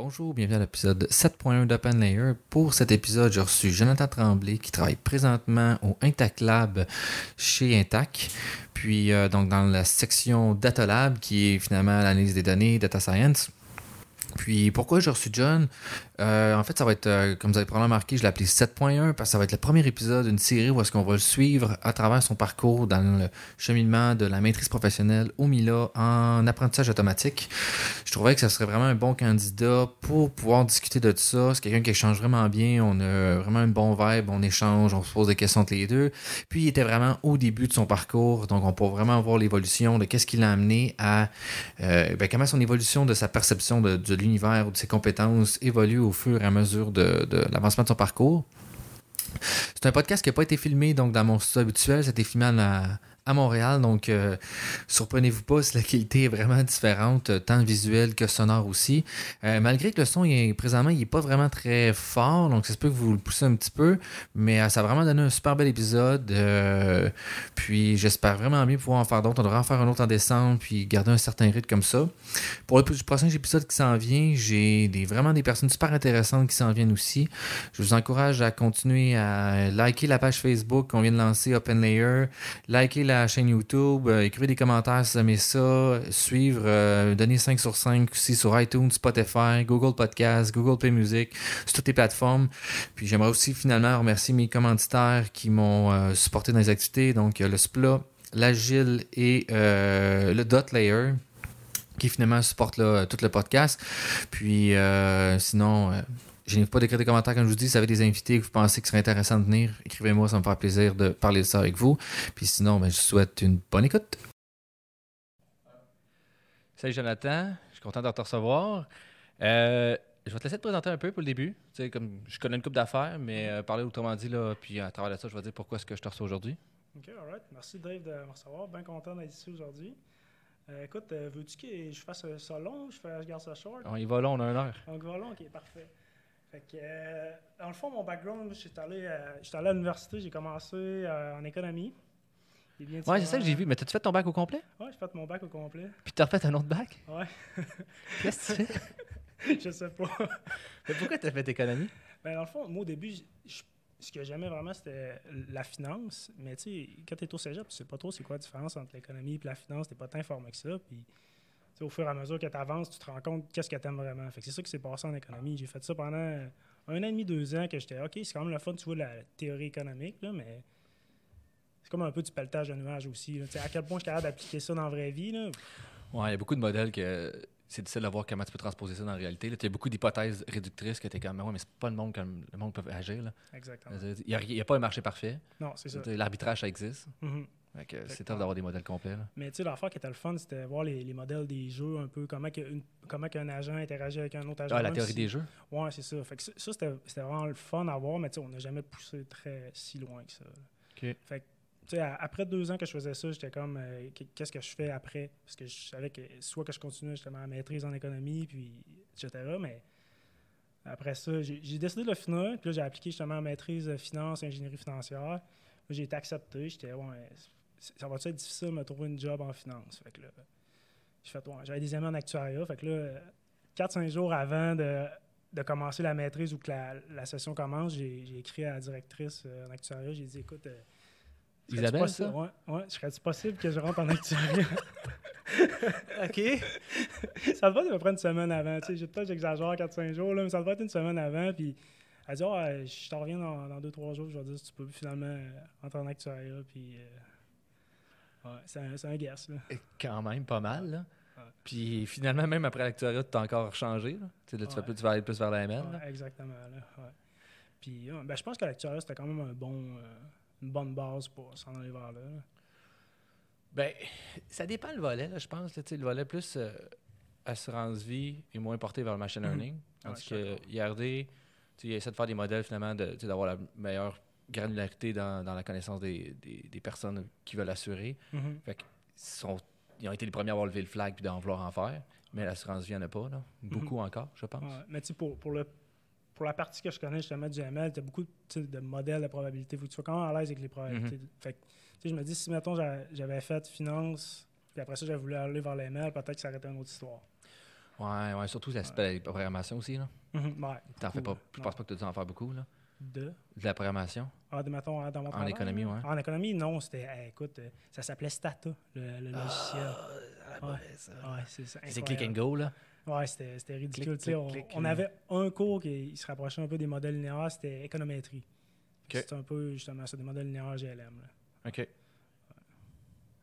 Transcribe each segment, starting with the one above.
Bonjour, bienvenue à l'épisode 7.1 d'Open Layer. Pour cet épisode, j'ai reçu Jonathan Tremblay qui travaille présentement au Intac Lab chez Intac. Puis, euh, donc, dans la section Data Lab, qui est finalement l'analyse des données, Data Science. Puis pourquoi j'ai reçu John? Euh, En fait, ça va être, euh, comme vous avez probablement remarqué, je l'ai appelé 7.1 parce que ça va être le premier épisode d'une série où est-ce qu'on va le suivre à travers son parcours dans le cheminement de la maîtrise professionnelle au MILA en apprentissage automatique. Je trouvais que ça serait vraiment un bon candidat pour pouvoir discuter de ça. C'est quelqu'un qui échange vraiment bien. On a vraiment un bon vibe. On échange, on se pose des questions entre les deux. Puis il était vraiment au début de son parcours. Donc on peut vraiment voir l'évolution de qu'est-ce qui l'a amené à euh, ben, comment son évolution de sa perception de, de l'univers ou de ses compétences évolue au fur et à mesure de, l'avancement de son parcours. C'est un podcast qui n'a pas été filmé donc dans mon studio habituel, c'était filmé à, à Montréal, donc euh, surprenez-vous pas si la qualité est vraiment différente, tant visuelle que sonore aussi. Euh, malgré que le son, présentement, il n'est pas vraiment très fort, donc ça se peut que vous le poussez un petit peu, mais euh, ça a vraiment donné un super bel épisode. euh, puis j'espère vraiment bien pouvoir en faire d'autres. On devrait en faire un autre en décembre, puis garder un certain rythme comme ça. Pour le prochain épisode qui s'en vient, j'ai vraiment des personnes super intéressantes qui s'en viennent aussi. Je vous encourage à continuer à liker la page Facebook qu'on vient de lancer, Open Layer, liker la chaîne YouTube, euh, écrivez des commentaires si vous aimez ça, suivre, euh, donner 5 sur 5 aussi sur iTunes, Spotify, Google Podcast, Google Play Music, sur toutes les plateformes. Puis j'aimerais aussi finalement remercier mes commanditaires qui m'ont euh, supporté dans les activités, donc euh, le SPLA, l'Agile et le Dot Layer qui finalement supportent là, tout le podcast. Puis sinon, je n'ai pas d'écrire des commentaires comme je vous dis. Si vous avez des invités que vous pensez que serait intéressant de venir, écrivez-moi, ça me fera plaisir de parler de ça avec vous. Puis sinon, ben, je vous souhaite une bonne écoute. Salut Jonathan, je suis content de te recevoir. Euh, je vais te laisser te présenter un peu pour le début. Tu sais, comme je connais une coupe d'affaires, mais euh, parler autrement dit, là, puis à travers de ça, je vais dire pourquoi est-ce que je te reçois aujourd'hui. OK, alright. Merci Dave de me recevoir. Bien content d'être ici aujourd'hui. Euh, écoute, veux-tu que je fasse ça long ou je, fais, je garde ça short? On y va là, on a une heure. Donc, va long, ok, parfait. Fait que, euh, dans le fond, mon background, j'étais allé, euh, allé à l'université, j'ai commencé euh, en économie. Et bien Ouais, c'est ça que j'ai vu. Mais t'as-tu fait ton bac au complet? Ouais, j'ai fait mon bac au complet. Puis t'as refait un autre bac? Ouais, Qu'est-ce que tu fais? je sais pas. Mais pourquoi t'as fait économie? Ben, dans le fond, moi, au début, ce que j'aimais vraiment, c'était la finance. Mais tu sais, quand tu es au cégep, tu sais pas trop c'est quoi la différence entre l'économie et la finance. Tu pas tant informé que ça. Puis, tu au fur et à mesure que tu avances, tu te rends compte qu'est-ce que tu aimes vraiment. Fait que c'est ça qui s'est passé en économie. J'ai fait ça pendant un an et demi, deux ans, que j'étais OK, c'est quand même le fun, tu vois, la théorie économique, là, mais c'est comme un peu du pelletage de nuages aussi. là. Tu à quel point je suis capable d'appliquer ça dans la vraie vie. Là? Ouais, il y a beaucoup de modèles que c'est difficile de voir comment tu peux transposer ça dans la réalité. Il y a beaucoup d'hypothèses réductrices que tu es comme, ouais, mais c'est pas le monde comme le monde peut agir. là. Exactement. Il n'y a, pas un marché parfait. Non, c'est ça. L'arbitrage, ça existe. Mhm. Que C'est top d'avoir des modèles complets. là. Mais tu sais, l'affaire qui était le fun, c'était voir les, les modèles des jeux, un peu comment, que une- comment qu'un agent interagit avec un autre agent. Ah, la théorie si- des jeux? Ouais, c'est ça. Fait que ça, c'était c'était vraiment le fun à voir, mais tu sais, on n'a jamais poussé très si loin que ça. OK. Fait que, tu sais, après deux ans que je faisais ça, j'étais comme, euh, Qu- qu'est-ce que je fais après? Parce que je savais que soit que je continuais justement à maîtrise en économie, puis etc. Mais après ça, j'ai décidé de le finir, puis là, j'ai appliqué justement à maîtrise euh, finance, ingénierie financière. J'ai été accepté. J'étais, ouais, ça va être difficile de me trouver une job en finance? Fait que là, fait, ouais, j'avais des amis en actuariat. Fait que là, 4-5 jours avant de, de commencer la maîtrise ou que la, la session commence, j'ai écrit à la directrice euh, en actuariat. J'ai dit, écoute, euh, serait-tu Isabelle, possible- ça? Ouais, ouais, serait-il possible que je rentre en actuariat? OK. ça devait être à peu près une semaine avant. Tu sais, j'ai- peut-être j'exagère 4-5 jours, là, mais ça devait être une semaine avant. Puis elle dit, euh, je t'en reviens dans, dans 2-3 jours. Je vais dire si tu peux finalement euh, rentrer en actuariat. Puis, euh, ouais, c'est un, un guess. Là. Quand même, pas mal. Là. Ouais. Puis finalement, même après l'actuariat, tu as encore changé. Là. Tu, sais, là, tu, fais Ouais. plus, tu vas aller plus vers la ML. là. Exactement. Là, ouais. Puis, ouais, ben, je pense que l'actuariat, c'était quand même un bon, euh, une bonne base pour s'en aller vers là. là. Ben, ça dépend le volet, là, je pense. là, tu sais, le volet plus euh, assurance vie est moins porté vers le machine Mhm. learning. Tandis d'accord. que IRD, tu sais, il essaie de faire des modèles finalement, d'avoir la meilleure granularité dans, dans la connaissance des, des- des personnes qui veulent assurer. Mhm. Fait ils, sont, ils ont été les premiers à avoir levé le flag puis d'en vouloir en faire. Mais l'assurance vie, il n'y en a pas. Là. Beaucoup encore, je pense. Ouais, mais tu sais, pour, pour, le, pour la partie que je connais justement du ML, tu as beaucoup de modèles de probabilité. Faut que tu sois quand même à l'aise avec les probabilités. Fait que, je me dis, si mettons j'a- j'avais fait finance, puis après ça, j'avais voulu aller vers l'ML, peut-être que ça aurait été une autre histoire. Ouais, ouais, surtout l'aspect de la programmation aussi. Là. Mhm, ouais, T'en fais pas, je pense pas que tu as dû en faire beaucoup. Là. De? De la programmation. Ah, de, mettons, dans mon En travail, économie, ouais. En économie, non, c'était. eh, écoute, euh, ça s'appelait Stata, le, le logiciel. Ouais. Ouais, c'est ça. C'est click and go, là? Ouais, c'était ridicule. On, avait un cours qui se rapprochait un peu des modèles linéaires, c'était économétrie. C'était un peu justement ça, des modèles linéaires GLM. là. OK.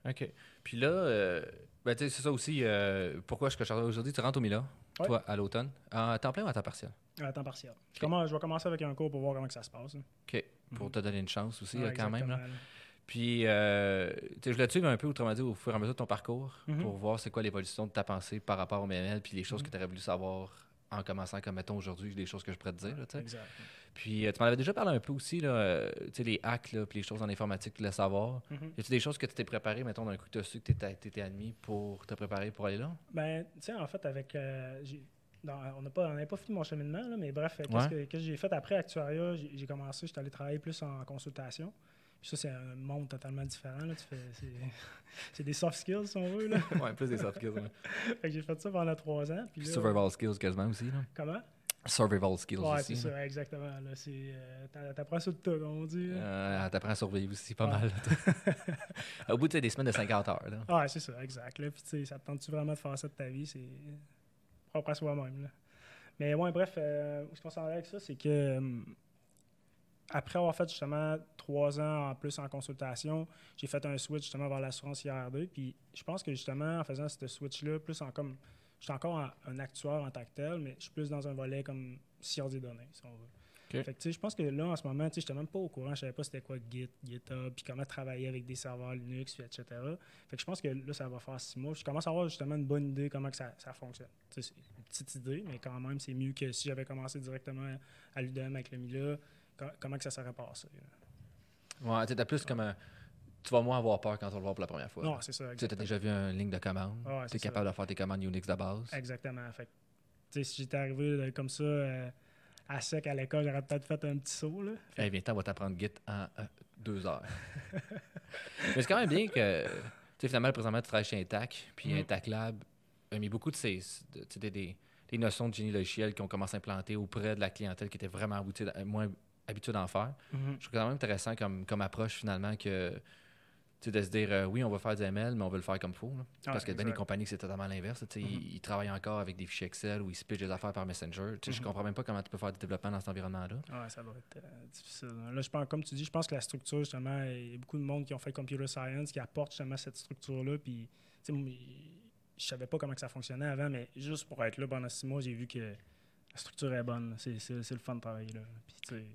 OK. Puis là, euh, ben, c'est ça aussi. euh, pourquoi je suis aujourd'hui? Tu rentres au Mila, Ouais. toi, à l'automne. En temps plein ou à temps partiel? À temps partiel. Je, commence- je vais commencer avec un cours pour voir comment que ça se passe. là. OK. Pour Mhm. te donner une chance aussi, Ouais, quand même. Là. Puis, euh, je voulais te suivre un peu, autrement dit, au fur et à mesure de ton parcours, Mhm. pour voir c'est quoi l'évolution de ta pensée par rapport au ML, puis les choses Mhm. que tu aurais voulu savoir en commençant, comme mettons aujourd'hui, des choses que je pourrais te dire. là. Exact. Puis, euh, tu m'en avais déjà parlé un peu aussi, là, euh, les hacks, là, puis les choses en informatique voulais savoir. Y a-tu des choses que tu t'es préparé, mettons, d'un coup que tu as su que tu étais admis pour te préparer pour aller là? Ben, tu sais, en fait, avec. euh, dans- on n'a pas, on pas fini mon cheminement, là, mais bref, Ouais. qu'est-ce que, j'ai fait après Actuaria? J'ai commencé, j'étais allé travailler plus en consultation. Puis ça, c'est un monde totalement différent. Là. Tu fais, c'est, c'est des soft skills, si on veut. Là. ouais, plus des soft skills. ouais. fait que j'ai fait ça pendant trois ans. Puis là, Survival skills quasiment aussi. Là. Comment? Survival skills Ouais, aussi. c'est ça, exactement. Là, c'est, euh, t'a- t'apprends ça de tout, comme on dit. Euh, t'apprends à survivre aussi pas mal. Au bout de des semaines de 50 heures. Là. Ouais, c'est ça, exact. Là. Puis, ça te tente-tu vraiment de faire ça de ta vie? C'est propre à soi-même. Mais ouais, bref, euh, est-ce qu'on s'en avec ça? C'est que euh, après avoir fait justement trois ans en plus en consultation, j'ai fait un switch justement vers l'assurance IRD. Puis je pense que justement, en faisant ce switch-là, plus en comme. Je suis encore un, un actuaire en tant que tel, mais je suis plus dans un volet comme science des données, si on veut. Fait que, je pense que là, en ce moment, sais, j'étais même pas au courant. Je savais pas c'était quoi Git, GitHub, puis comment travailler avec des serveurs Linux, etc. Fait que je pense que là, ça va faire six mois. Je commence à avoir justement une bonne idée comment que ça, ça fonctionne. C'est une petite idée, mais quand même, c'est mieux que si j'avais commencé directement à l'UDM avec le Mila, co- comment que ça serait passé. là. Ouais, tu t'as plus comme un. Tu vas moins avoir peur quand on va le voir pour la première fois. Non, c'est ça. Tu exactement. déjà vu une ligne de commande. Ouais, tu es ça. capable de faire tes commandes Unix de base. Exactement. Fait que, si j'étais arrivé euh, comme ça euh, à sec à l'école, j'aurais peut-être fait un petit saut. Là. Eh bien, on va t'apprendre Git en euh, deux heures. Mais c'est quand même bien que, tu sais, finalement, présentement, tu travailles chez Intac, puis Mhm. Intac Lab a mis beaucoup de ces, de- des, des- des notions de génie logiciel qui ont commencé à implanter auprès de la clientèle qui était vraiment moins habituée d'en faire. Je trouve quand même intéressant comme, comme approche, finalement, que, sais, de se dire, euh, oui, on va faire du ML, mais on veut le faire comme il faut. là. Parce que les exact. compagnies, c'est totalement l'inverse. Mhm. ils, ils travaillent encore avec des fichiers Excel ou ils se pitchent des affaires par Messenger. Tu sais, Je Mhm. comprends même pas comment tu peux faire du développement dans cet environnement-là. Ouais, ça doit être euh, difficile. Là, je pense, comme tu dis, je pense que la structure, justement, il y a beaucoup de monde qui ont fait computer science qui apporte justement cette structure-là. Puis, je savais pas comment que ça fonctionnait avant, mais juste pour être là pendant six mois, j'ai vu que la structure est bonne. C'est, le fun de travailler là. Puis,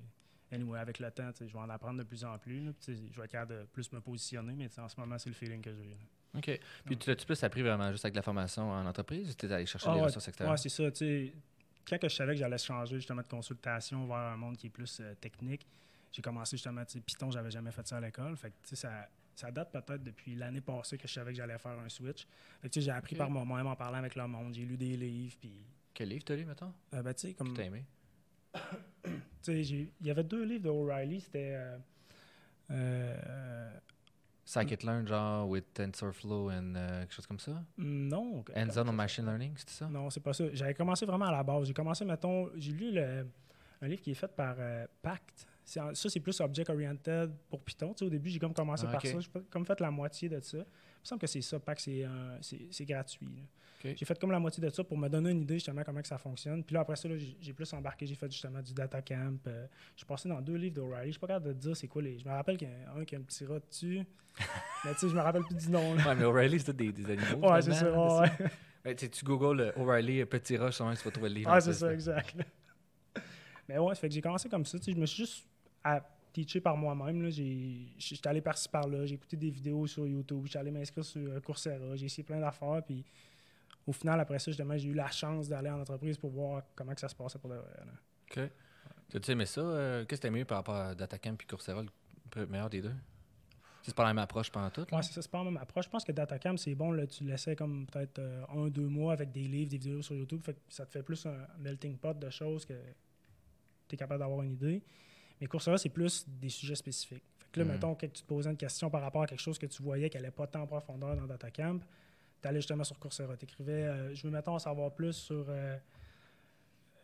anyway, avec le temps, je vais en apprendre de plus en plus. là. Je vais être capable de plus me positionner, mais en ce moment, c'est le feeling que j'ai. OK. Puis tu l'as-tu plus appris vraiment juste avec la formation en entreprise ou tu es allé chercher Ah des ouais, ressources extérieures? Ouais, c'est ça. Tu sais, quand que je savais que j'allais changer justement de consultation vers un monde qui est plus euh, technique, j'ai commencé justement, tu sais, Python, j'avais jamais fait ça à l'école. Fait que, tu sais, ça, ça date peut-être depuis l'année passée que je savais que j'allais faire un switch. Fait que, tu sais, j'ai appris par moi-même en parlant avec le monde. J'ai lu des livres, puis, Quel livre t'as lu, mettons? euh, ben, tu sais, Que comme, t'as aimé? Il y avait deux livres de O'Reilly, c'était... euh, euh, Scikit-learn, genre, with TensorFlow and euh, quelque chose comme ça? non. Hands-on on machine learning, c'est ça? Non, c'est pas ça. J'avais commencé vraiment à la base. J'ai commencé, mettons, j'ai lu le- un livre qui est fait par euh, Pact. Ça, c'est plus object-oriented pour Python. Tu sais, au début, j'ai comme commencé Ah, par ça. J'ai comme fait la moitié de ça. Il me semble que c'est ça, Pact, c'est gratuit. là. J'ai fait comme la moitié de ça pour me donner une idée justement comment que ça fonctionne. Puis là, après ça, j'ai j'ai plus embarqué. J'ai fait justement du data camp. euh, je suis passé dans deux livres d'O'Reilly. Je suis pas capable de te dire c'est quoi les. Je me rappelle qu'il y en a un qui a un petit rat dessus. mais tu sais, je me rappelle plus du nom. là. Ouais, mais O'Reilly, c'est des, des animaux. Ouais, c'est ça. finalement, ouais, tu googles euh, O'Reilly, euh, petit rush, sûrement que tu vas trouver le livre. Ah, c'est ça, exact. Mais ouais, ça fait que j'ai commencé comme ça. tu sais, Je me suis juste à teacher par moi-même. J'ai- J'étais allé par-ci par-là, j'ai écouté des vidéos sur YouTube, j'étais allé m'inscrire sur euh, Coursera, j'ai essayé plein d'affaires. Puis au final, après ça, justement, j'ai eu la chance d'aller en entreprise pour voir comment que ça se passait pour de vrai. là. OK. T'as-tu aimé ça? euh, Qu'est-ce que t'as mieux par rapport à Datacamp puis Coursera, le meilleur des deux? C'est pas la même approche pendant tout? Ouais, c'est pas la même approche. Je pense que Datacam, c'est bon, là, tu laissais comme peut-être euh, un, deux mois avec des livres, des vidéos sur YouTube. Fait que ça te fait plus un melting pot de choses que tu es capable d'avoir une idée. Mais Coursera, c'est plus des sujets spécifiques. Fait que là, Mhm. mettons que tu te posais une question par rapport à quelque chose que tu voyais qui n'allait pas tant en profondeur dans Datacamp, Tu allais justement sur Coursera. Tu écrivais Je veux, mettons, en savoir plus sur.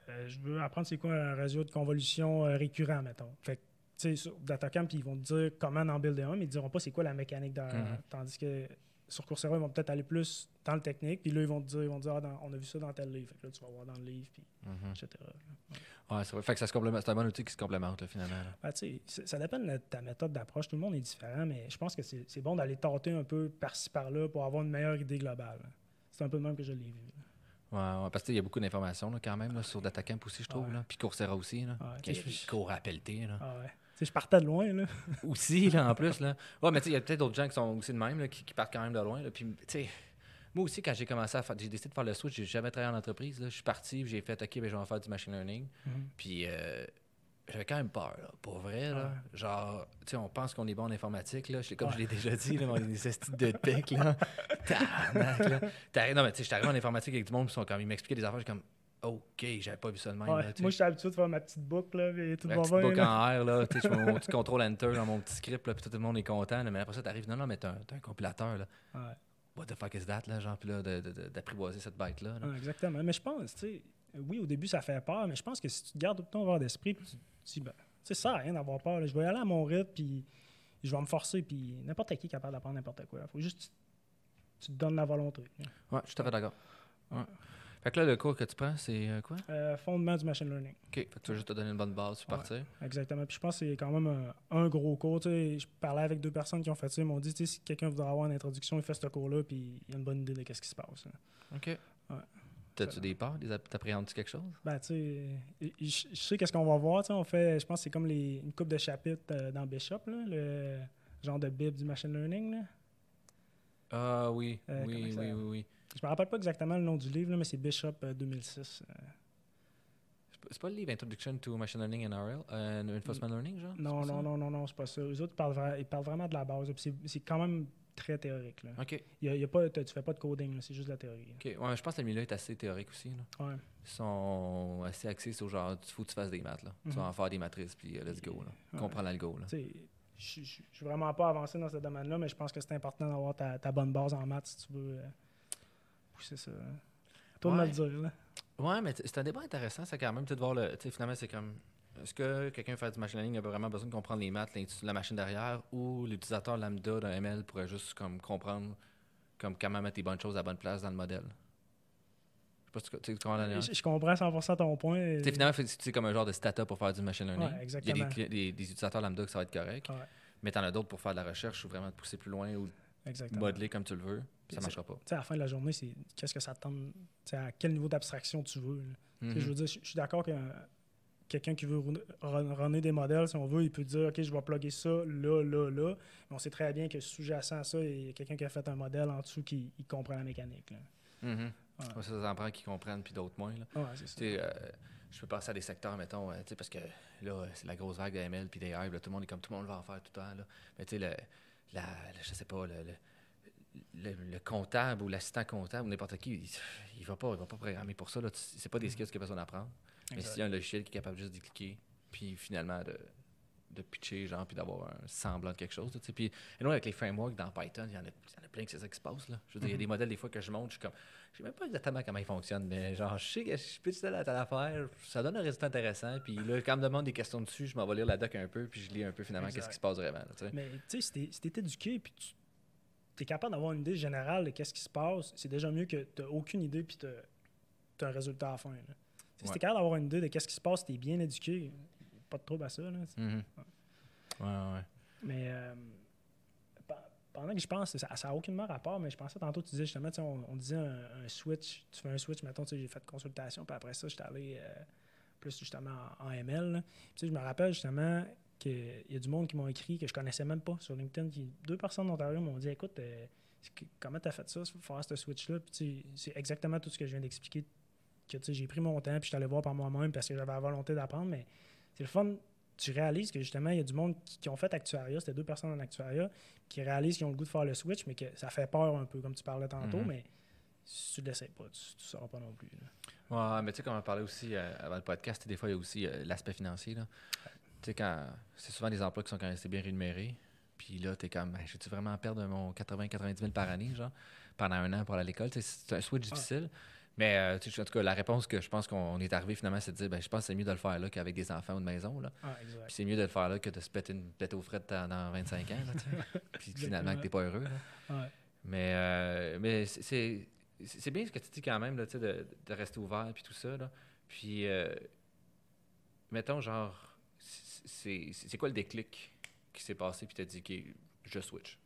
je veux apprendre c'est quoi un réseau de convolution récurrent, mettons. Fait tu sais, sur DataCamp, ils vont te dire comment en builder un, mais ils ne diront pas c'est quoi la mécanique derrière. Mhm. Tandis que sur Coursera, ils vont peut-être aller plus dans le technique, puis là, ils vont te dire, ils vont dire ah, on a vu ça dans tel livre. Fait que là, tu vas voir dans le livre, puis Mhm. etc. Ouais, c'est vrai. Fait que ça se complémente. C'est un bon outil qui se complémente, là, finalement. là. Ben, ça dépend de ta méthode d'approche. Tout le monde est différent, mais je pense que c'est bon d'aller tâter un peu par-ci par-là pour avoir une meilleure idée globale. C'est un peu de même que je l'ai vu. Ouais, ouais, parce qu'il y a beaucoup d'informations quand même là, sur DataCamp aussi, je trouve. Puis Coursera aussi. Là, qui, qui court à pelleter. Là. Sais, je partais de loin, là. aussi, là, en plus. Là. Ouais, mais tu sais, il y a peut-être d'autres gens qui sont aussi de même, là, qui, qui partent quand même de loin. Là. Puis, tu sais, moi aussi, quand j'ai commencé à faire, j'ai décidé de faire le switch, j'ai jamais travaillé en entreprise. Là. Je suis parti, j'ai fait, OK, ben, je vais en faire du machine learning. Puis, euh, j'avais quand même peur, là, pour vrai. Là. Ouais. Genre, tu sais, on pense qu'on est bon en informatique. Là. Comme Ouais. je l'ai déjà dit, là, on est des estis de pic. Là. T'arrives- Non, mais tu sais, je suis arrivé en informatique avec du monde, ils sont comme, ils m'expliquaient des affaires, j'ai comme, OK, j'avais pas vu ça de même. Ouais. là. Moi, j'étais habitué de faire ma petite boucle, là, et tout va petite boucle là. en R, là, je fais mon petit contrôle enter dans mon petit script, là, puis tout le monde est content. là, mais après ça, t'arrives, non, non, mais t'as un, un compilateur, là. Ouais. What the fuck is that, là, genre, puis là, d'apprivoiser cette bête-là. là. Ouais, exactement. Mais je pense, tu sais, oui, au début, ça fait peur, mais je pense que si tu te gardes tout le temps ouvert d'esprit, puis tu dis, ben, tu sais, ça sert à rien d'avoir peur. là. Je vais y aller à mon rythme, puis je vais me forcer, puis n'importe qui est capable d'apprendre n'importe quoi. Il faut juste que tu, te donnes la volonté. Ouais, je suis tout à fait d'accord. Ouais. Fait que là, le cours que tu prends, c'est euh, quoi? Euh, fondement du machine learning. OK, fait que tu vas juste te donner une bonne base Ouais. partir. Exactement. Puis je pense que c'est quand même un, un gros cours. tu sais. Je parlais avec deux personnes qui ont fait ça. Ils m'ont dit, tu sais, si quelqu'un voudrait avoir une introduction, il fait ce cours-là, puis il a une bonne idée de ce qui se passe. là. OK. Ouais. T'as-tu Ça- des peurs? Des app- T'appréhendes-tu quelque chose? Ben, tu sais, je je sais qu'est-ce qu'on va voir. tu sais, On fait, je pense que c'est comme les, une coupe de chapitres euh, dans Bishop, là, le genre de bible du machine learning. Là. Ah oui, Euh, oui, oui, oui, oui. Je me rappelle pas exactement le nom du livre, là, mais c'est Bishop euh, 2006. euh. C'est pas- C'est pas le livre Introduction to Machine Learning and RL? Euh, Reinforcement Learning, genre? Non, non, non, non, non, c'est pas ça. Eux autres, ils parlent, vra- ils parlent vraiment de la base. C'est quand même très théorique. Là. OK. Il y a, il y a pas, tu fais pas de coding, c'est juste de la théorie. OK. Ouais, je pense que le milieu est assez théorique aussi. Là. Ouais. Ils sont assez axés sur genre, il faut que tu fasses des maths. Là. Tu vas Mhm. en faire des matrices, puis euh, let's go. Là. Ouais. Comprends l'algo. Je suis vraiment pas avancé dans ce domaine-là, mais je pense que c'est important d'avoir ta, ta bonne base en maths si tu veux euh, pousser ça. hein. Me Ouais. le dire. Là. Ouais, mais c'est un débat intéressant, c'est quand même, tu de voir le. Tu sais, finalement, c'est comme. Est-ce que quelqu'un fait du machine learning a vraiment besoin de comprendre les maths, la machine derrière, ou l'utilisateur lambda d'un ML pourrait juste comme comprendre comme comment mettre les bonnes choses à la bonne place dans le modèle? Je sais pas si tu, tu comprends la nuance. Je, je comprends 100% ton point. Tu sais, finalement, c'est comme un genre de stata pour faire du machine learning. Ouais, Il y a exactement. des, cli- des- des utilisateurs lambda que ça va être correct, Ouais, mais t'en as d'autres pour faire de la recherche ou vraiment te pousser plus loin ou exactement. modeler comme tu le veux. Ça marchera pas. À la fin de la journée, c'est qu'est-ce que ça te tente, à quel niveau d'abstraction tu veux. sais, Mhm. Je veux dire, je je suis d'accord que quelqu'un qui veut run- run- runner des modèles, si on veut, il peut dire OK, je vais plugger ça là, là, là. Mais on sait très bien que sous-jacent à ça, il y a quelqu'un qui a fait un modèle en dessous qui il comprend la mécanique. là. Ouais. Ouais, ça, ça en prend qui comprennent, puis d'autres moins. Là. Ouais, ça. Euh, je peux penser à des secteurs, mettons, euh, parce que là, c'est la grosse vague de ML puis des hype, tout le monde est comme tout le monde va en faire tout le temps. Là. Mais tu sais, la, le- je sais pas, le, le, le- le comptable ou l'assistant comptable ou n'importe qui, il, il va pas, il va pas programmer pour ça. Tu- C'est pas des skills qu'il a besoin d'apprendre. Mais s'il y a un logiciel qui est capable juste d'y cliquer, puis finalement de, de pitcher, genre, puis d'avoir un semblant de quelque chose. là. Puis, et nous, avec les frameworks dans Python, il y en a, y en a plein que c'est ça qui se passe. Là. Je veux dire, il y a Mhm. des modèles, des fois, que je monte, je suis comme, je sais même pas exactement comment ils fonctionnent, mais genre, je sais que je peux telle à telle affaire, ça donne un résultat intéressant. Puis là, quand on me demande des questions dessus, je m'en vais lire la doc un peu, puis je lis un peu finalement qu'est-ce qui se passe vraiment. là. Mais tu sais, si t'es éduqué puis tu es capable d'avoir une idée générale de qu'est-ce qui se passe, c'est déjà mieux que tu aucune idée puis tu as un résultat à la fin. là. Tu Si Ouais. t'es capable d'avoir une idée de qu'est-ce qui se passe, tu es bien éduqué, pas de trouble à ça. Là, tu. Mhm. Ouais, ouais. Mais euh, pe- pendant que je pense, ça n'a aucunement rapport, mais je pensais tantôt, tu disais justement, tu on, on disait un, un switch, tu fais un switch, mettons, tu sais, j'ai fait consultation, puis après ça, j'étais allé euh, plus justement en, en ML. là. Puis, tu sais, je me rappelle justement qu'il y a du monde qui m'ont écrit que je connaissais même pas sur LinkedIn. Qui, deux personnes d'Ontario m'ont dit Écoute, euh, comment tu as fait ça, faire ce switch-là c'est exactement tout ce que je viens d'expliquer. Que j'ai pris mon temps, puis je suis allé voir par moi-même parce que j'avais la volonté d'apprendre, mais c'est le fun. Tu réalises que justement, il y a du monde qui, qui ont fait actuariat, c'était deux personnes en actuariat, qui réalisent qu'ils ont le goût de faire le switch, mais que ça fait peur un peu, comme tu parlais tantôt, Mhm. mais si tu ne l'essayes pas, tu ne sauras pas non plus. là. Ouais, mais tu sais, comme on parlait aussi euh, avant le podcast, des fois, il y a aussi euh, l'aspect financier. Là. Tu sais, quand c'est souvent des emplois qui sont quand même assez bien rémunérés. Puis là, tu es comme, Ben, j'ai-tu vraiment perdre mon 80-90 000 par année, genre? pendant un an pour aller à l'école? C'est un switch difficile. Mais euh, en tout cas, la réponse que je pense qu'on est arrivé finalement, c'est de dire ben, je pense que c'est mieux de le faire là qu'avec des enfants ou une maison. Là. Ah, Puis c'est mieux de le faire là que de se péter une tête aux frettes dans 25 ans. Là, Puis finalement que t'es pas heureux. Là. Mais, euh, mais c'est, c'est bien ce que tu dis quand même, là, de, de rester ouvert puis tout ça. Là. Puis, euh, mettons, genre, c'est quoi le déclic qui s'est passé puis t'as dit que je switch?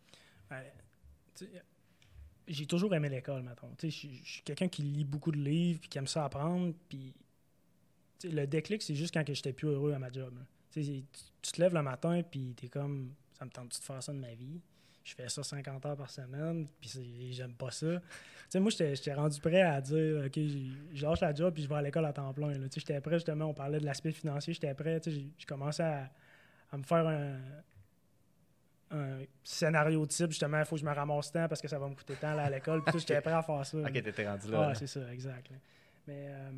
j'ai toujours aimé l'école, mettons. Je suis quelqu'un qui lit beaucoup de livres puis qui aime ça apprendre. Puis le déclic, c'est juste quand j'étais plus heureux à ma job. Tu, te lèves le matin puis t'es comme ça me tente de faire ça de ma vie? Je fais ça 50 heures par semaine, puis j'aime pas ça. sais, moi, j'étais rendu prêt à dire OK, je lâche la job puis je vais à l'école à temps plein. J'étais prêt, justement, on parlait de l'aspect financier, j'étais prêt. Je commençais à, à me faire un, un scénario type, justement, il faut que je me ramasse temps parce que ça va me coûter tant là, à l'école. Puis j'étais prêt à faire ça. ok, t'étais rendu là. Ah, c'est ça, exact. Mais euh,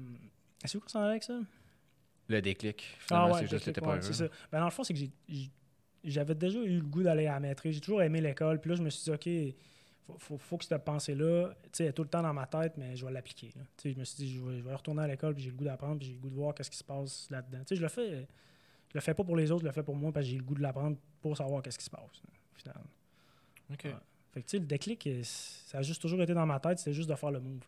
est-ce que vous s'en avec ça? Le déclic. Ah, ouais, c'est juste que t'étais pas heureux. Ça. Ben, dans le fond, c'est que j'avais déjà eu le goût d'aller à la maîtrise. J'ai toujours aimé l'école. Puis là, je me suis dit, OK, faut, faut, faut que cette pensée-là, tu sais, est tout le temps dans ma tête, mais je vais l'appliquer. Je me suis dit, je vais, retourner à l'école, puis j'ai le goût d'apprendre, puis j'ai le goût de voir qu'est-ce qui se passe là-dedans. Tu sais, je le fais je le fais pas pour les autres, je le fais pour moi parce que j'ai le goût de l'apprendre pour savoir qu'est-ce qui se passe, finalement. OK. Fait que, tu sais, le déclic, ça a juste toujours été dans ma tête, c'était juste de faire le move.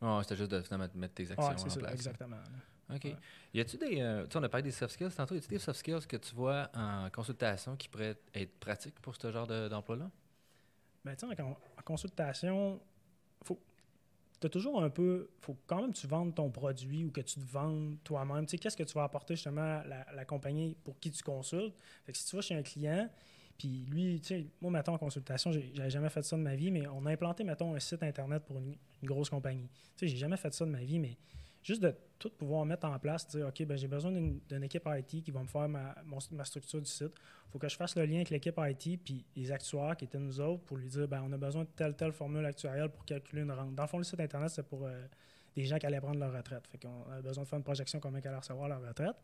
Ah, c'était juste de finalement mettre tes actions en ça, Exactement. OK. Y a-tu des. Euh, tu on a parlé des soft skills tantôt. Y a-tu des soft skills que tu vois en consultation qui pourraient être pratiques pour ce genre d'emploi-là? ben, tu sais, en, en, consultation, faut, tu as toujours un peu. faut quand même que tu vendes ton produit ou que tu te vendes toi-même. Tu sais, qu'est-ce que tu vas apporter justement à la, compagnie pour qui tu consultes? Fait que si tu vas chez un client, puis lui, tu sais, moi, mettons, en consultation, j'avais jamais fait ça de ma vie, mais on a implanté, mettons, un site Internet pour une, une grosse compagnie. Tu sais, j'ai jamais fait ça de ma vie, mais juste de tout pouvoir mettre en place, dire, OK, ben, j'ai besoin d'une équipe IT qui va me faire ma, structure du site. Il faut que je fasse le lien avec l'équipe IT puis les actuaires qui étaient nous autres pour lui dire, ben, on a besoin de telle, telle formule actuarielle pour calculer une rente. Dans le fond, le site Internet, c'est pour euh, des gens qui allaient prendre leur retraite. Fait qu'on a besoin de faire une projection combien ils allaient recevoir leur retraite.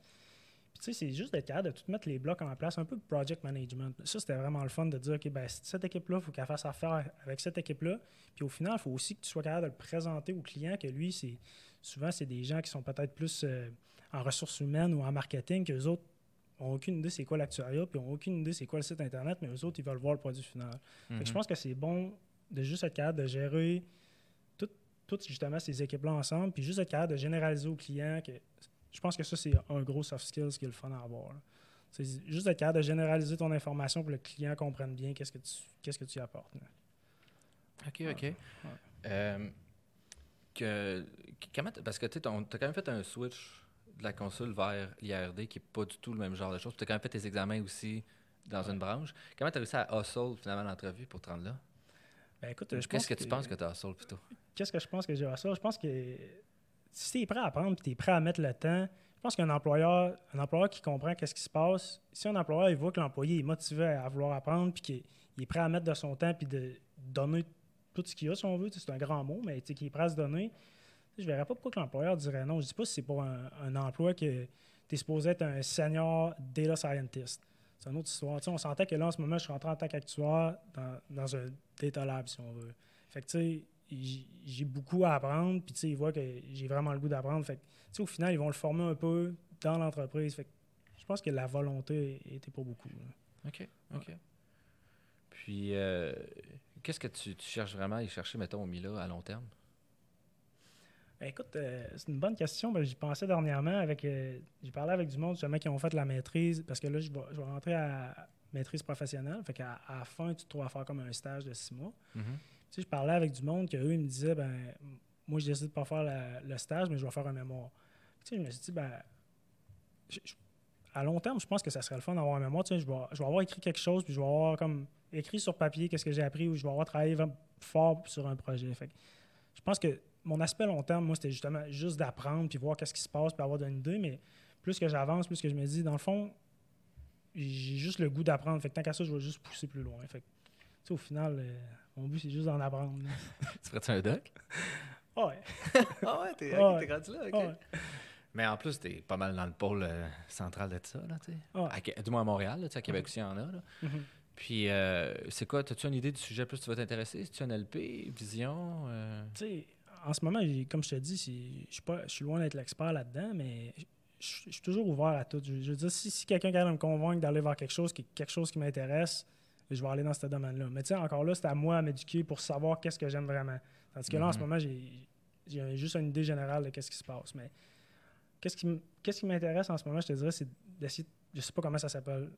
Puis, tu sais, c'est juste d'être capable de tout mettre les blocs en place, un peu de project management. Ça, c'était vraiment le fun de dire, OK, ben, cette équipe-là, il faut qu'elle fasse affaire avec cette équipe-là. Puis au final, il faut aussi que tu sois capable de le présenter au client, que lui, c'est souvent, c'est des gens qui sont peut-être plus euh, en ressources humaines ou en marketing, que les autres n'ont aucune idée c'est quoi l'actuariat, puis n'ont aucune idée c'est quoi le site Internet, mais eux autres, ils veulent voir le produit final. je mhm. pense que c'est bon de juste être capable de gérer toutes justement ces équipes-là ensemble, puis juste être capable de généraliser aux clients que je pense que ça, c'est un gros soft skills qui est le fun à avoir. C'est juste être capable de généraliser ton information pour que le client comprenne bien qu'est-ce que tu qu'est-ce que tu apportes. OK, OK. Euh, parce que tu as quand même fait un switch de la console vers l'IRD qui n'est pas du tout le même genre de choses. Tu as quand même fait tes examens aussi dans une branche. Comment tu as réussi à hustle finalement l'entrevue pour te rendre là? Ben, écoute, Qu'est-ce que, tu penses que tu as hustle plutôt? Qu'est-ce que je pense que j'ai hustle? Je pense que si tu es prêt à apprendre et tu es prêt à mettre le temps, je pense qu'un employeur, un employeur qui comprend qu'est-ce qui se passe, si un employeur il voit que l'employé est motivé à vouloir apprendre puis qu'il est prêt à mettre de son temps puis de donner tout ce qu'il a, si on veut, c'est un grand mot, mais qui est prêt à se donner, je ne verrais pas pourquoi l'employeur dirait non. Je ne dis pas si c'est pour un, emploi que tu es supposé être un senior data scientist. C'est une autre histoire. on sentait que là, en ce moment, je suis rentré en tant qu'actuaire dans, un data lab, si on veut. Fait que, tu sais, j'ai beaucoup à apprendre, puis, tu sais, ils voient que j'ai vraiment le goût d'apprendre. Fait que, au final, ils vont le former un peu dans l'entreprise. Je pense que la volonté était pas beaucoup. OK, OK. Puis, euh, qu'est-ce que tu, cherches vraiment à y chercher, mettons, au Mila à long terme? Ben, écoute, euh, c'est une bonne question. Ben, j'y pensais dernièrement avec. Euh, j'ai parlé avec du monde justement qui ont fait la maîtrise, parce que là, je vais, je vais rentrer à maîtrise professionnelle. Fait qu'à à la fin, tu te trouves à faire comme un stage de six mois. Mm-hmm. Tu sais, je parlais avec du monde qu'eux, ils me disaient, ben, moi, je décide de pas faire le stage, mais je vais faire un mémoire. Tu sais, je me suis dit, ben, à long terme, je pense que ça serait le fun d'avoir un mémoire. Tu sais, je vais, je vais avoir écrit quelque chose, puis je vais avoir comme écrit sur papier qu'est-ce que j'ai appris, ou je vais avoir travaillé fort sur un projet. Fait je pense que mon aspect long terme, moi, c'était justement juste d'apprendre, puis voir qu'est-ce qui se passe, puis avoir une idée. Mais plus que j'avance, plus que je me dis, dans le fond, j'ai juste le goût d'apprendre. Fait que tant qu'à ça, je vais juste pousser plus loin. Fait que, au final, euh, mon but, c'est juste d'en apprendre. tu ferais-tu un doc? ouais. ah ouais, t'es rendu là, OK. Mais en plus, t'es pas mal dans le pôle euh, central de ça, là, tu sais. Du moins à Montréal, tu sais, à Québec aussi, il y en a, là. Mm-hmm. Puis, euh, c'est quoi, as-tu une idée du sujet plus tu vas t'intéresser? C'est-tu un LP, vision? euh? Tu sais, en ce moment, comme je te dis, je suis pas- je suis loin d'être l'expert là-dedans, mais je suis toujours ouvert à tout. Je, je veux dire, si, si quelqu'un qui me convaincre d'aller vers quelque chose, qui, quelque chose qui m'intéresse, je vais aller dans ce domaine-là. Mais tu sais, encore là, c'est à moi à m'éduquer pour savoir qu'est-ce que j'aime vraiment. Tandis que là, en ce Mhm. moment, j'ai j'ai juste une idée générale de qu'est-ce qui se passe. Mais qu'est-ce qui, m- qu'est-ce qui m'intéresse en ce moment, je te dirais, c'est d'essayer, je sais pas comment ça s'appelle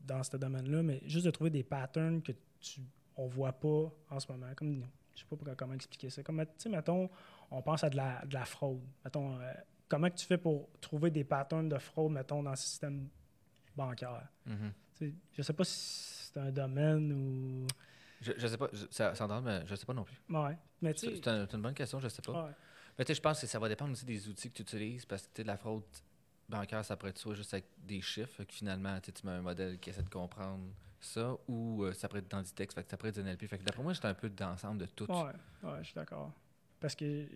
dans ce domaine-là, mais juste de trouver des patterns que tu on voit pas en ce moment. Comme, je sais pas comment expliquer ça. Comme, tu sais, mettons, on pense à de la, de la fraude. Mettons, euh, comment que tu fais pour trouver des patterns de fraude, mettons, dans le système bancaire? Mhm. Sais, je sais pas si c'est un domaine ou... Je, je sais pas, je, ça, ça entend, mais je sais pas non plus. Ouais, mais C'est sais... c'est un- c'est une bonne question, je sais pas. ouais. Mais je pense que ça va dépendre aussi des outils que tu utilises parce que la fraude bancaire, ça pourrait être soit juste avec des chiffres, que finalement, tu mets un modèle qui essaie de comprendre ça, ou euh, ça pourrait être dans du texte, fait que ça pourrait être du NLP. Fait que d'après moi, c'est un peu d'ensemble de tout. Ouais, ouais, je suis d'accord. Parce que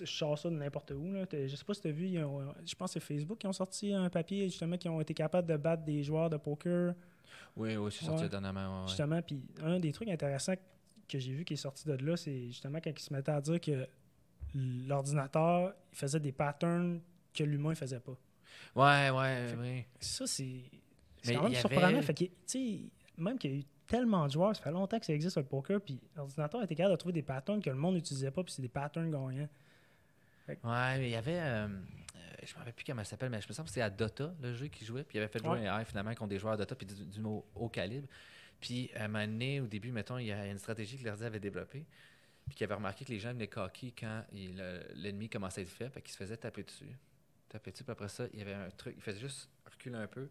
je sors ça de n'importe où. Là. Je sais pas si tu as vu, ils ont- je pense que c'est Facebook qui ont sorti un papier justement qui ont été capables de battre des joueurs de poker. Oui, oui, c'est sorti Ouais. dernièrement. ouais. Justement, puis un des trucs intéressants que j'ai vu qui est sorti de là, c'est justement quand ils se mettaient à dire que l'ordinateur il faisait des patterns que l'humain faisait pas. Ouais, ouais, Fait-. Ça, c'est c'est quand même surprenant. avait- Fait que, tu sais, même qu'il y a eu tellement de joueurs, ça fait longtemps que ça existe sur le poker, puis l'ordinateur était capable de trouver des patterns que le monde n'utilisait pas, puis c'est des patterns gagnants. Ouais, mais il y avait. euh, euh, je me rappelle plus comment ça s'appelle, mais je me semble que c'était à Dota, le jeu qui jouait. Puis il avait fait jouer Ouais. un AI finalement contre des joueurs Dota, puis du, du haut, haut calibre. Puis à un moment donné, au début, mettons, il y a une stratégie que l'ordi avait développée. Puis qu'il avait remarqué que les gens venaient coquer quand le- l'ennemi commençait à être fait, puis qu'il se faisait taper dessus. Taper dessus, puis après ça, il y avait un truc, il faisait juste reculer un peu.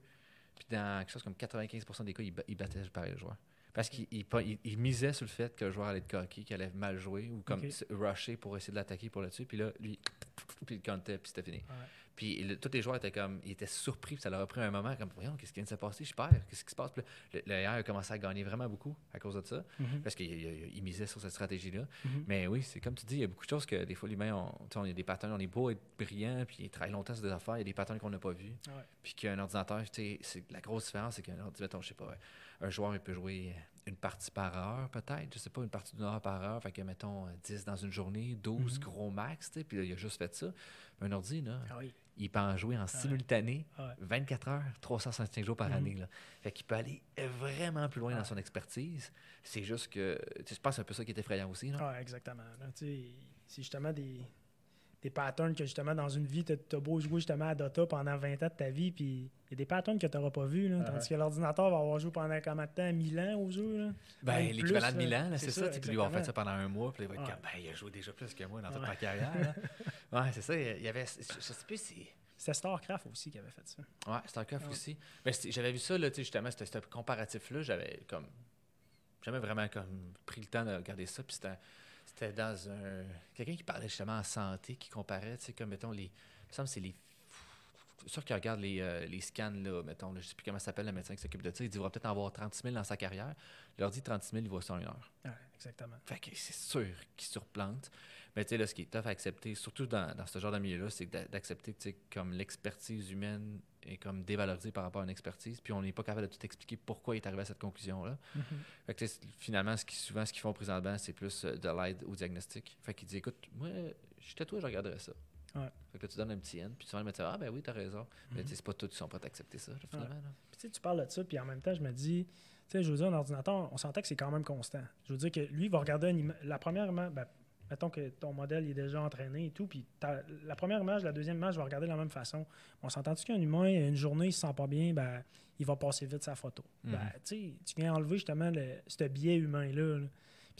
Puis dans quelque chose comme 95% des cas, il, il battait pareil le joueur. Parce qu'il il, il- misait sur le fait que le joueur allait être coquille, qu'il allait mal jouer, ou comme rusher pour essayer de l'attaquer pour le tuer. Puis là, lui, puis il comptait, puis c'était fini. Ouais. Puis le- tous les joueurs étaient comme, ils étaient surpris, puis ça leur a pris un moment, comme, voyons, qu'est-ce qui vient de se passer, je perds, qu'est-ce qui se passe? Puis là, le, le a commencé à gagner vraiment beaucoup à cause de ça, Mhm. parce qu'il il- il misait sur cette stratégie-là. Mhm. Mais oui, c'est comme tu dis, il y a beaucoup de choses que des fois, l'humain, on, on a des patterns, on est beau être brillant, puis il travaille longtemps sur des affaires, il y a des patterns qu'on n'a pas vus. Ouais. Puis qu'un ordinateur, tu sais, c'est la grosse différence, c'est qu'un ordinateur, mettons, je sais pas, un joueur, il peut jouer une partie par heure, peut-être, je sais pas, une partie d'une heure par heure, fait que, mettons, 10 dans une journée, 12 Mhm. gros max, puis là, il a juste fait ça. Mais un ordi, là, Ah oui. Il peut en jouer en simultané, Ouais. 24 heures, 365 jours par Mhm. année, là. Fait qu'il peut aller vraiment plus loin dans son expertise. C'est juste que, tu sais, je pense que c'est un peu ça qui est effrayant aussi. Ah, exactement. là, C'est justement des, des patterns que justement dans une vie, tu as beau jouer justement à Dota pendant 20 ans de ta vie, puis il y a des patterns que tu n'auras pas vus. là, Tandis que l'ordinateur va avoir joué pendant combien de temps 1000 ans au jeu. Là? Ben, l'équivalent de Milan, là, là. c'est ça. tu lui, on fait ça pendant un mois, puis il va être comme, ben, il a joué déjà plus que moi dans toute ma carrière. ouais, c'est ça. Il y avait, je, sais plus si. C'était StarCraft aussi qui avait fait ça. Ouais, StarCraft Ouais. aussi. Mais j'avais vu ça, là, justement, c'était ce comparatif-là. J'avais comme. Jamais vraiment comme pris le temps de regarder ça. Puis c'était, c'était dans un. Quelqu'un qui parlait justement en santé, qui comparait, tu sais, comme, mettons, les. Il me semble que c'est les. Sûr qu'il regarde les, euh, les scans, là, mettons, là, je sais plus comment s'appelle le médecin qui s'occupe de ça. Il dit, il va peut-être en avoir 30 000 dans sa carrière. Il leur dit 30 000, il voit ça en une heure. Ouais, exactement. Fait que c'est sûr qu'ils surplantent. Mais tu sais, là, ce qui est tough à accepter, surtout dans, dans ce genre de milieu-là, c'est d'a- d'accepter tu sais, comme l'expertise humaine est comme dévalorisée par rapport à une expertise, puis on n'est pas capable de tout expliquer pourquoi il est arrivé à cette conclusion-là. Fait que, tu sais, finalement, ce qui, souvent, ce qu'ils font présentement, c'est plus euh, de l'aide au diagnostic. Fait qu'ils disent, écoute, moi, j'étais toi, je regarderais ça. Ouais. Fait que là, tu donnes un petit N, puis souvent, le médecin, ah, ben oui, t'as raison. Mais Mhm. tu sais, c'est pas tous qui sont prêts à accepter ça, là, finalement. là. Puis tu sais, tu parles de ça, puis en même temps, je me dis, tu sais, je veux dire, un ordinateur, on s'entend que c'est quand même constant. Je veux dire que lui, il va regarder une la première ben, mettons que ton modèle il est déjà entraîné et tout, puis la première image, la deuxième image, je vais regarder de la même façon. On s'entend-tu qu'un humain, une journée, il se sent pas bien, ben, il va passer vite sa photo. Mhm. Ben, tu viens enlever justement le, ce biais humain-là. là.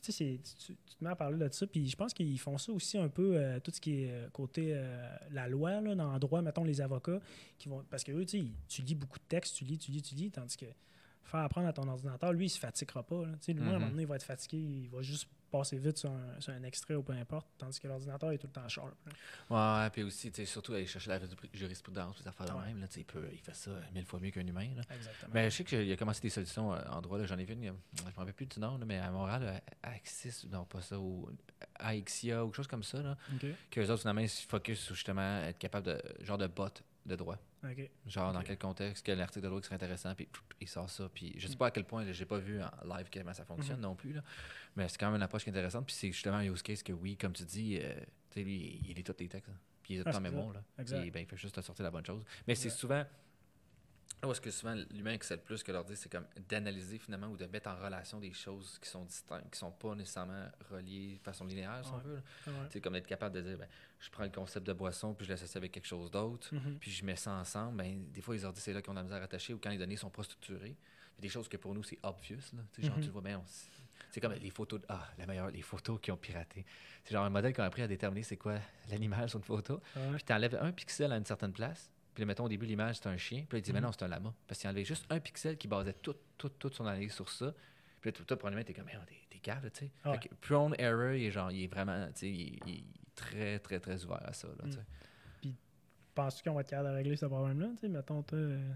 Puis tu tu, te mets à parler de ça, puis je pense qu'ils font ça aussi un peu, euh, tout ce qui est euh, côté euh, la loi, là, dans le droit, mettons les avocats, qui vont parce que eux, tu lis beaucoup de textes, tu lis, tu lis, tu lis, tandis que faire apprendre à ton ordinateur, lui, il se fatiguera pas. là. Tu sais, lui, à un Mhm. moment donné, il va être fatigué, il va juste passer vite sur un, sur un extrait ou peu importe, tandis que l'ordinateur est tout le temps sharp. là. Ouais, puis aussi, tu sais, surtout aller chercher la jurisprudence, les affaires de Ouais. même, là, il, peut- il fait ça mille fois mieux qu'un humain. Là. Exactement. Mais je sais qu'il a commencé des solutions euh, en droit. J'en ai vu une, je ne me rappelle plus du nom, là, mais à Montréal, euh, Axis, non pas ça, ou AXIA ou quelque chose comme ça, là, que les autres, finalement, ils se focus sur justement être capable de, genre de bot de droit. Genre, dans quel contexte, quel article de droit qui serait intéressant, puis il sort ça. Puis je sais pas à quel point, j'ai pas vu en live comment ça fonctionne Mhm. non plus, là. mais c'est quand même une approche qui est intéressante. Puis c'est justement un use case que, oui, comme tu dis, euh, tu sais, lui, il lit tous les textes. là. Puis il est tout Ah, le temps c'est mémoire. Là. Exact. Puis, ben, il fait juste te sortir la bonne chose. Mais c'est souvent. Où est-ce que souvent l'humain excelle plus que l'ordi, c'est comme d'analyser finalement ou de mettre en relation des choses qui sont distinctes, qui sont pas nécessairement reliées de façon linéaire, si on Ouais. veut. Ouais. Tu sais, comme d'être capable de dire, ben, je prends le concept de boisson, puis je l'associe avec quelque chose d'autre Mhm. puis je mets ça ensemble, ben, des fois, les ordi, c'est là qu'on a la misère à attacher ou quand les données sont pas structurées. Puis des choses que pour nous, c'est obvious. Là. Tu Mhm. le vois on s- c'est comme les photos. de- Ah, la meilleure, les photos qui ont piraté. C'est genre un modèle qui a appris à déterminer c'est quoi l'animal sur une photo. Ouais. Puis tu enlèves un pixel à une certaine place. Puis là, mettons, au début, l'image, c'est un chien. Puis là, il dit, mais Mhm. non, c'est un lama. Parce qu'il enlevait juste un pixel qui basait tout, tout, tout son analyse sur ça. Puis là, tout, tout probablement, t'es comme, mais t'es, t'es cave, tu sais. Ouais. Prone error, il est genre, il est vraiment, tu sais, il, il est très, très, très ouvert à ça, là, tu sais. Penses-tu qu'on va être capable de régler ce problème-là? Tu sais, mettons, toi. euh,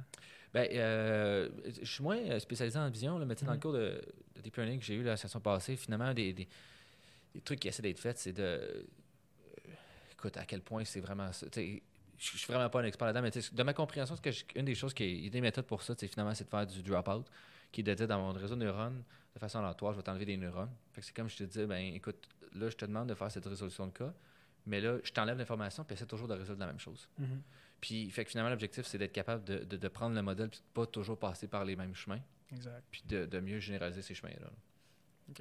Ben, euh, je suis moins euh, spécialisé en vision, là, mais tu sais, dans le Mhm. cours de, de deep learning que j'ai eu la session passée, finalement, des, des, des trucs qui essaient d'être faits, c'est de. euh, écoute, à quel point c'est vraiment ça. tu sais, Je suis vraiment pas un expert là-dedans, mais de ma compréhension, ce que je- une des choses qui est, a des méthodes pour ça, c'est finalement, c'est de faire du drop-out, qui est de dire dans mon réseau de neurones, de façon aléatoire, je vais t'enlever des neurones. Fait que c'est comme je te dis, ben écoute, là, je te demande de faire cette résolution de cas, mais là, je t'enlève l'information, puis essaie toujours de résoudre la même chose. mhm. Puis, fait que finalement, l'objectif, c'est d'être capable de, de- de prendre le modèle puis de pas toujours passer par les mêmes chemins, Exact. puis de, de mieux généraliser ces chemins-là.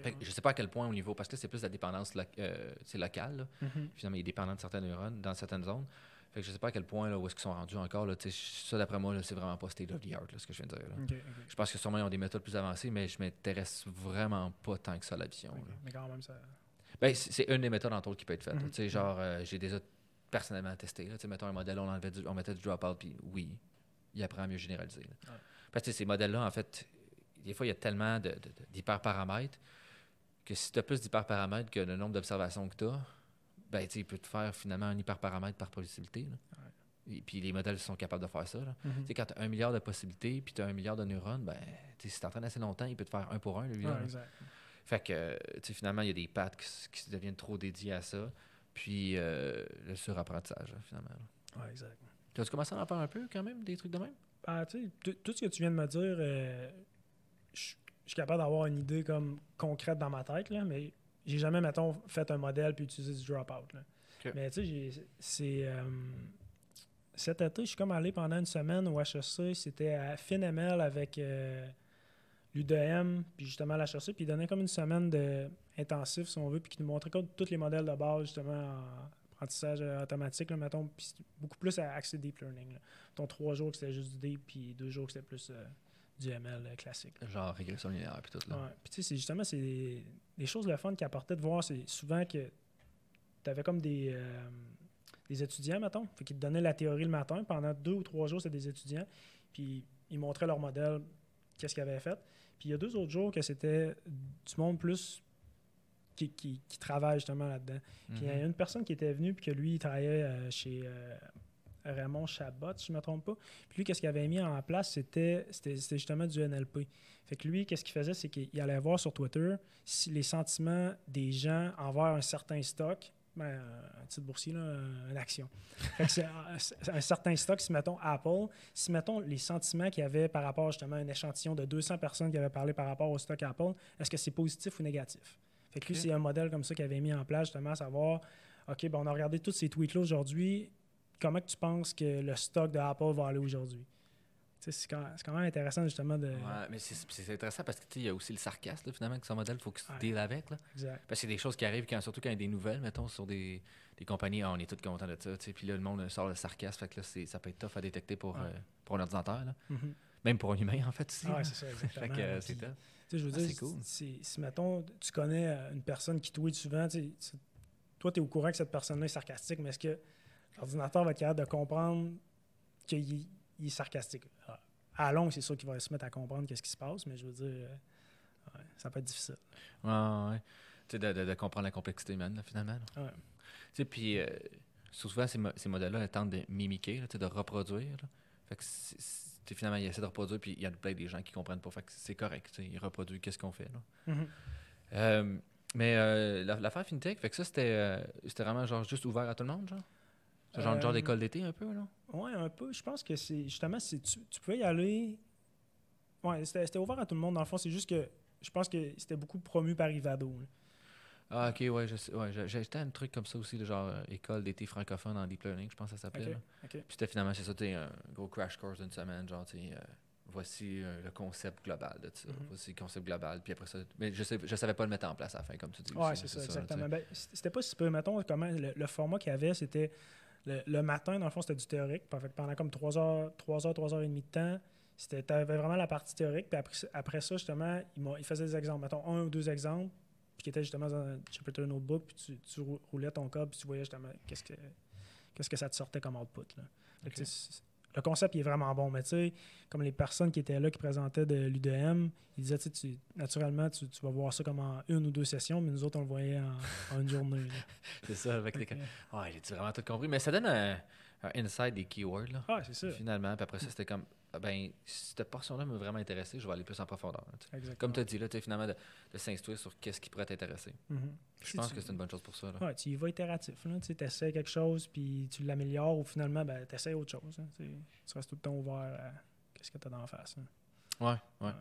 Ouais. je sais pas à quel point au niveau, parce que c'est plus la dépendance lo- euh, c'est locale. là. Mhm. Finalement, il est dépendant de certains neurones dans certaines zones. Fait que je sais pas à quel point, là, où est-ce qu'ils sont rendus encore. Là, ça, d'après moi, c'est vraiment pas state of the art, là, ce que je viens de dire. là. Je pense que sûrement, ils ont des méthodes plus avancées, mais je m'intéresse vraiment pas tant que ça à la vision. Mais quand même, ça. Ben, c'est une des méthodes, entre autres, qui peut être faite. Mhm. Genre, euh, j'ai déjà personnellement testé. Là. Mettons un modèle, on, enlevait du- on mettait du drop-out, puis oui, il apprend à mieux généraliser. Ouais. Parce que ces modèles-là, en fait, des fois, il y a tellement d'hyperparamètres que si tu as plus d'hyperparamètres que le nombre d'observations que tu as, ben, il peut te faire finalement un hyperparamètre par possibilité. là. Et puis les modèles sont capables de faire ça. là. Mhm. Sais, quand tu as un milliard de possibilités, puis tu as un milliard de neurones, ben, si tu entraînes assez longtemps, il peut te faire un pour un, lui. là. Ouais, exact. Fait que, finalement, il y a des pattes qui, qui se deviennent trop dédiées à ça. Puis euh, le surapprentissage, finalement. Ouais, exact. Tu as commencé à en faire un peu, quand même, des trucs de même? Ah, tu sais, tout- ce que tu viens de me dire, euh, je je suis capable d'avoir une idée comme concrète dans ma tête, là, mais j'ai jamais, mettons, fait un modèle puis utilisé du drop-out. Mais tu sais, c'est. euh, cet été, je suis comme allé pendant une semaine au HEC, c'était à FinML avec euh, l'UDM, puis justement l'HEC, puis ils donnaient comme une semaine de intensif, si on veut, puis qui nous montrait comme tous les modèles de base, justement, en apprentissage euh, automatique, là, mettons, puis beaucoup plus axé deep learning. Là. Mettons, trois jours que c'était juste du deep, puis deux jours que c'était plus euh, du ML euh, classique. Genre régression linéaire, puis tout, là. Ouais. Puis tu sais, c'est justement, c'est des, des choses le fun qui apportaient de voir, c'est souvent que tu avais comme des, euh, des étudiants, mettons, qu'ils te donnaient la théorie le matin, pendant deux ou trois jours, c'était des étudiants, puis ils montraient leur modèle, qu'est-ce qu'ils avaient fait. Puis il y a deux autres jours que c'était du monde plus qui, qui, qui travaille justement là-dedans. Puis il y a Mhm. une personne qui était venue, puis que lui, il travaillait euh, chez euh, Raymond Chabot, si je ne me trompe pas. Puis lui, qu'est-ce qu'il avait mis en place, c'était c'était- c'était justement du NLP. Fait que lui, qu'est-ce qu'il faisait, c'est qu'il allait voir sur Twitter si les sentiments des gens envers un certain stock, ben, euh, un titre boursier, là, euh, une action. Fait que c'est un, c'est un certain stock, si mettons Apple, si mettons les sentiments qu'il y avait par rapport justement à un échantillon de 200 personnes qui avaient parlé par rapport au stock Apple, est-ce que c'est positif ou négatif? Fait que lui, c'est un modèle comme ça qu'il avait mis en place, justement, à savoir, OK, ben, on a regardé tous ces tweets-là aujourd'hui, comment que tu penses que le stock de Apple va aller aujourd'hui? Tu C'est quand, même intéressant, justement, de... Ouais, mais c'est intéressant parce que tu sais, il y a aussi le sarcasme, là, finalement, que son modèle, il faut qu'il se Ouais. deal avec. Là. Exact. Parce que c'est des choses qui arrivent, quand, surtout quand il y a des nouvelles, mettons, sur des, des compagnies, Ah, on est tous contents de ça. tu Puis là, le monde sort le sarcasme, fait que là, ça peut être tough à détecter pour, Ouais. euh, pour un ordinateur. Là. Mhm. Même pour un humain, en fait. Ah c'est ça, exactement. fait que euh, c'est. Tu je veux Ah, dire, c'est cool. si, si, mettons, tu connais euh, une personne qui tweet souvent, tu tu- toi, tu es au courant que cette personne-là est sarcastique, mais est-ce que l'ordinateur va être capable de comprendre qu'il il est sarcastique? À long, c'est sûr qu'il va se mettre à comprendre qu'est-ce qui se passe, mais je veux dire, euh, ouais, ça peut être difficile. Ouais, ouais. Tu sais, de, de- de comprendre la complexité humaine, là, finalement. là. Ouais. Tu sais, puis euh, souvent, ces, mo- ces modèles-là, ils tentent de mimiquer, là, de reproduire. Fait que finalement, ils essaient de reproduire, puis il y a plein des gens qui comprennent pas. Fait que c'est correct. Ils reproduisent qu'est-ce qu'on fait. Là. Mhm. Euh, mais la- l'affaire FinTech, fait que ça, c'était c'était vraiment genre juste ouvert à tout le monde, genre? C'est genre, genre Euh, d'école d'été un peu, là? Ouais, un peu. Je pense que c'est justement, c'est tu, tu pouvais y aller. Ouais, c'était ouvert à tout le monde. Dans le fond, c'est juste que je pense que c'était beaucoup promu par Ivado. là. Ah, ok, ouais, je sais. Ouais, j'ai- j'étais à un truc comme ça aussi, là, genre euh, école d'été francophone en deep learning, je pense que ça s'appelait. Puis c'était finalement, c'est ça, tu un gros crash course d'une semaine, genre, tu euh, voici euh, le concept global de ça. Mhm. Voici le concept global, puis après ça. Mais je, sais, je savais pas le mettre en place à la fin, comme tu dis. Ouais, aussi, c'est ça, exactement. Ben, c'était pas si peu. Mettons, comment, le, le format qu'il y avait, c'était le, le matin, dans le fond, c'était du théorique. Pendant comme 3 heures, 3 heures, 3 heures et demie de temps, c'était avais vraiment la partie théorique. Puis après, après ça, justement, il, il faisait des exemples. Mettons, un ou deux exemples, puis qui étaient justement dans un Jupyter Notebook, puis tu, tu rou- roulais ton code, puis tu voyais justement qu'est-ce que, qu'est-ce que ça te sortait comme output. Là. Le concept il est vraiment bon, mais tu sais, comme les personnes qui étaient là, qui présentaient de l'UDM, ils disaient, tu naturellement, tu, tu vas voir ça comme en une ou deux sessions, mais nous autres, on le voyait en, en une journée. C'est ça, avec les. Ouais, j'ai vraiment tout compris? Mais ça donne un, un insight des keywords, là. Ah, c'est ça. Finalement, puis après ça, c'était comme. ah Ben, si cette portion-là m'a vraiment intéressé, je vais aller plus en profondeur. Exactement. Comme tu as dit, là, finalement, de, de s'instruire sur qu'est-ce qui pourrait t'intéresser. Mhm. Je Si pense tu- que c'est une bonne chose pour ça. Là. Ouais, tu y vas itératif. Tu essaies quelque chose, puis tu l'améliores, ou finalement, ben, tu essaies autre chose. hein, tu restes tout le temps ouvert à ce que tu as d'en face. hein. Ouais, ouais. Ouais.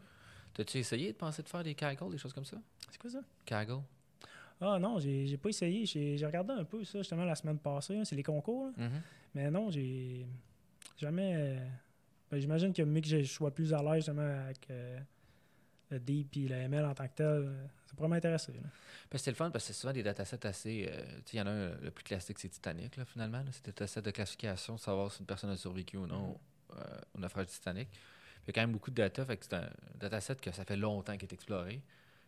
T'as-tu essayé de penser de faire des Kaggle, des choses comme ça? C'est quoi ça? Kaggle? Ah non, j'ai j'ai pas essayé. J'ai j'ai regardé un peu ça justement la semaine passée. hein, C'est les concours. là. Mhm. Mais non, j'ai jamais. euh, ben, J'imagine que mieux que je sois plus à l'aise avec euh, le deep et le ML en tant que tel, euh, ça pourrait m'intéresser. Ben, c'est le fun parce que c'est souvent des datasets assez. euh, il y en a un, le plus classique, c'est Titanic, là, finalement. C'est des datasets de classification, savoir si une personne a survécu ou non au naufrage Titanic. Il y a quand même beaucoup de data, fait que c'est un dataset que ça fait longtemps qu'il est exploré.